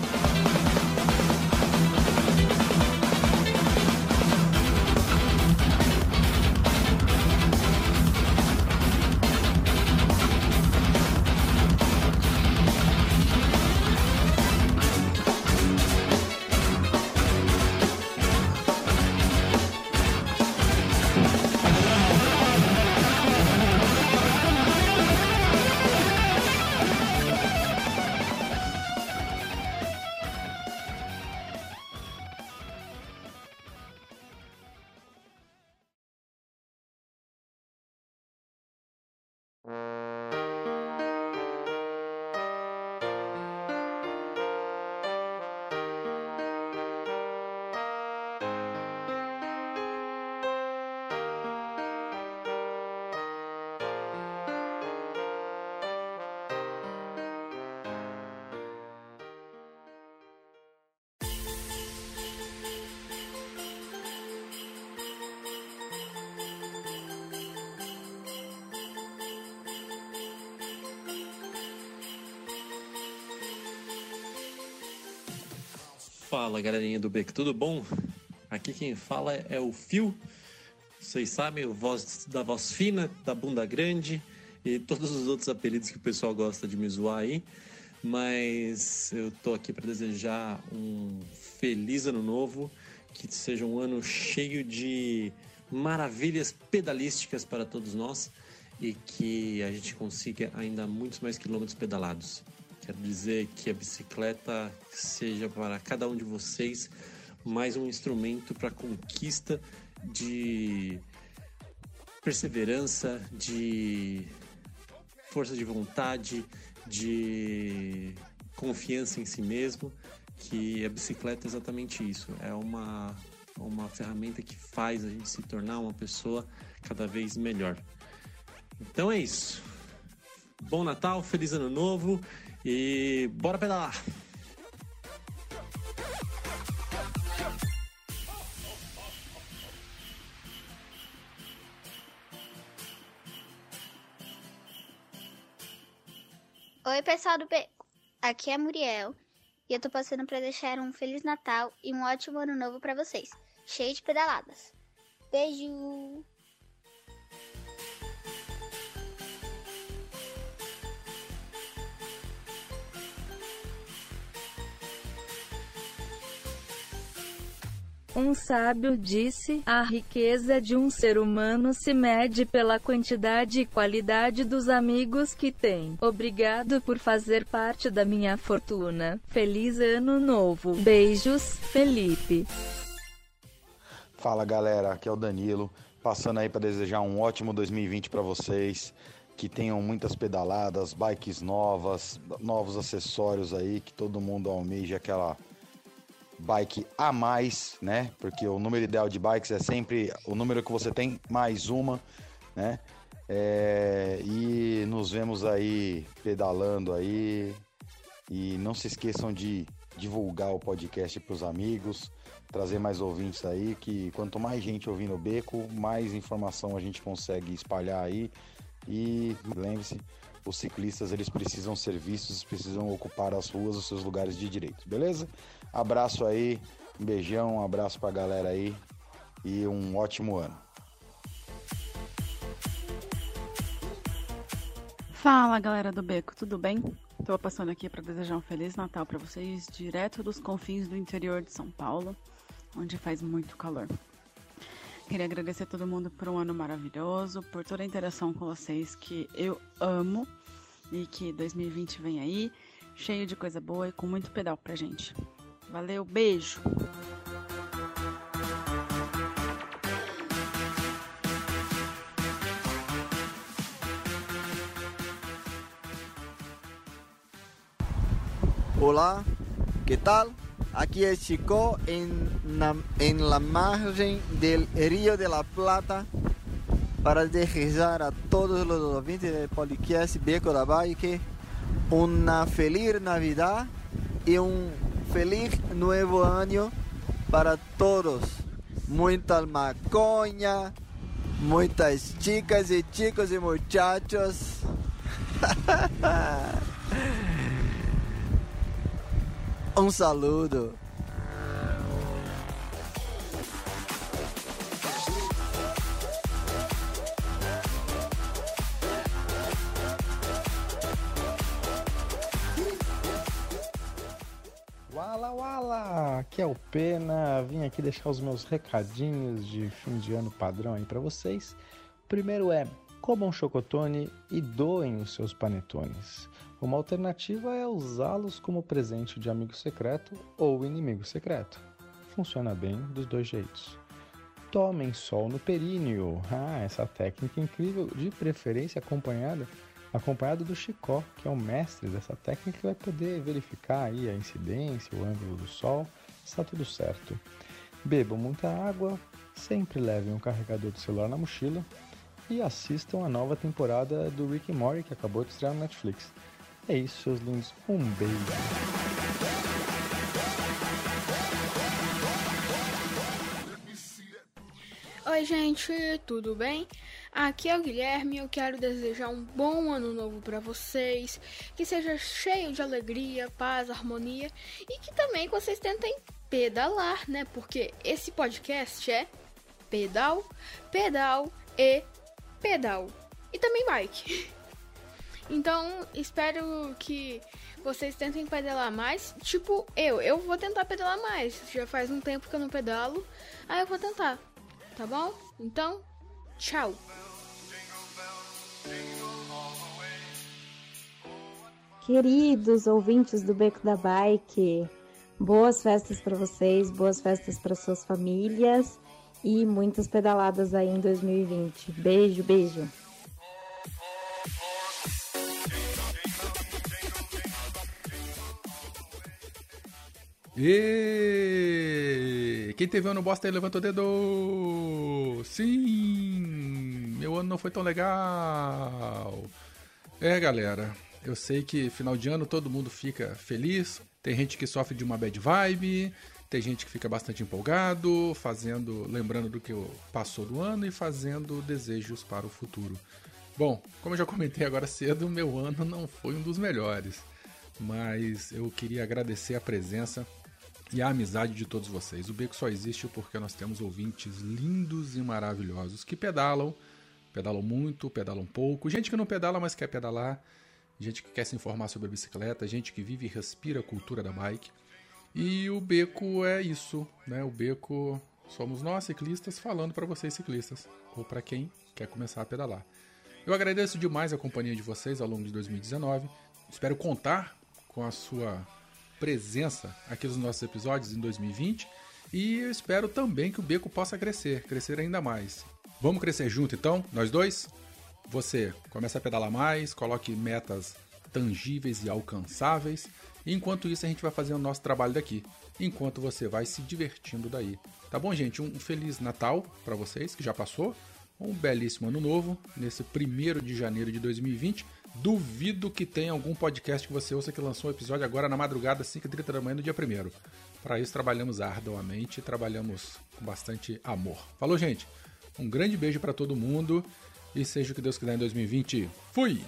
Fala galerinha do Beco, tudo bom? Aqui quem fala é o Fio. Vocês sabem, o voz da voz fina, da bunda grande e todos os outros apelidos que o pessoal gosta de me zoar aí. Mas eu tô aqui para desejar um feliz ano novo, que seja um ano cheio de maravilhas pedalísticas para todos nós e que a gente consiga ainda muitos mais quilômetros pedalados. Quero dizer que a bicicleta seja para cada um de vocês mais um instrumento para conquista de perseverança, de força de vontade, de confiança em si mesmo, que a bicicleta é exatamente isso. É uma, uma ferramenta que faz a gente se tornar uma pessoa cada vez melhor. Então é isso. Bom Natal, feliz ano novo e bora pedalar! Oi, pessoal do Beco. Aqui é a Muriel e eu tô passando para deixar um feliz Natal e um ótimo ano novo para vocês, cheio de pedaladas. Beijo. Um sábio disse: a riqueza de um ser humano se mede pela quantidade e qualidade dos amigos que tem. Obrigado por fazer parte da minha fortuna. Feliz Ano Novo. Beijos, Felipe. Fala galera, aqui é o Danilo, passando aí para desejar um ótimo 2020 para vocês. Que tenham muitas pedaladas, bikes novas, novos acessórios aí, que todo mundo almeja aquela bike a mais, né? Porque o número ideal de bikes é sempre o número que você tem mais uma, né? É, e nos vemos aí pedalando aí. E não se esqueçam de divulgar o podcast para os amigos, trazer mais ouvintes aí, que quanto mais gente ouvindo o beco, mais informação a gente consegue espalhar aí. E lembre-se, os ciclistas eles precisam ser vistos, precisam ocupar as ruas, os seus lugares de direito, beleza? Abraço aí, um beijão, um abraço pra galera aí e um ótimo ano. Fala galera do Beco, tudo bem? Tô passando aqui para desejar um feliz Natal para vocês, direto dos confins do interior de São Paulo, onde faz muito calor. Queria agradecer a todo mundo por um ano maravilhoso, por toda a interação com vocês que eu amo e que 2020 vem aí, cheio de coisa boa e com muito pedal pra gente. Valeu, beijo! Olá, que tal? Aquí es Chico en en la margen del Río de la Plata para desejar a todos los ouvintes del podcast Beco da Bike una feliz Navidad y un feliz nuevo año para todos. Muita maconha, muitas chicas e chicos e muchachos. um saludo. Wala Wala! Aqui é o Pena, vim aqui deixar os meus recadinhos de fim de ano padrão aí para vocês. Primeiro é comam chocotone e doem os seus panetones. Uma alternativa é usá-los como presente de amigo secreto ou inimigo secreto. Funciona bem dos dois jeitos. Tomem sol no períneo. Ah, essa técnica incrível, de preferência acompanhada acompanhado do Chicó, que é o mestre dessa técnica, que vai poder verificar aí a incidência, o ângulo do sol, está tudo certo. Bebam muita água, sempre levem um carregador de celular na mochila e assistam a nova temporada do Rick and Morty que acabou de estrear no Netflix. É isso, seus lindos. Um beijo. Oi, gente, tudo bem? Aqui é o Guilherme, eu quero desejar um bom ano novo para vocês, que seja cheio de alegria, paz, harmonia e que também vocês tentem pedalar, né? Porque esse podcast é pedal, pedal e pedal e também bike. Então, espero que vocês tentem pedalar mais. Tipo, eu, eu vou tentar pedalar mais. Já faz um tempo que eu não pedalo. Aí eu vou tentar. Tá bom? Então, tchau. Queridos ouvintes do Beco da Bike, boas festas para vocês, boas festas para suas famílias e muitas pedaladas aí em 2020. Beijo, beijo. E quem teve ano bosta aí levanta o dedo. Sim, meu ano não foi tão legal. É, galera, eu sei que final de ano todo mundo fica feliz. Tem gente que sofre de uma bad vibe, tem gente que fica bastante empolgado, fazendo, lembrando do que passou do ano e fazendo desejos para o futuro. Bom, como eu já comentei agora cedo, meu ano não foi um dos melhores, mas eu queria agradecer a presença e a amizade de todos vocês. O Beco só existe porque nós temos ouvintes lindos e maravilhosos que pedalam, pedalam muito, pedalam pouco, gente que não pedala, mas quer pedalar, gente que quer se informar sobre a bicicleta, gente que vive e respira a cultura da bike. E o Beco é isso, né? O Beco somos nós ciclistas falando para vocês ciclistas, ou para quem quer começar a pedalar. Eu agradeço demais a companhia de vocês ao longo de 2019. Espero contar com a sua presença aqui nos nossos episódios em 2020 e eu espero também que o Beco possa crescer, crescer ainda mais. Vamos crescer junto então, nós dois? Você começa a pedalar mais, coloque metas tangíveis e alcançáveis. E enquanto isso, a gente vai fazer o nosso trabalho daqui. Enquanto você vai se divertindo daí. Tá bom, gente? Um feliz Natal para vocês, que já passou. Um belíssimo ano novo, nesse primeiro de janeiro de 2020. Duvido que tenha algum podcast que você ouça que lançou um episódio agora na madrugada, 5h30 da manhã, no dia 1 Para isso, trabalhamos arduamente, trabalhamos com bastante amor. Falou, gente? Um grande beijo para todo mundo e seja o que Deus quiser em 2020. Fui!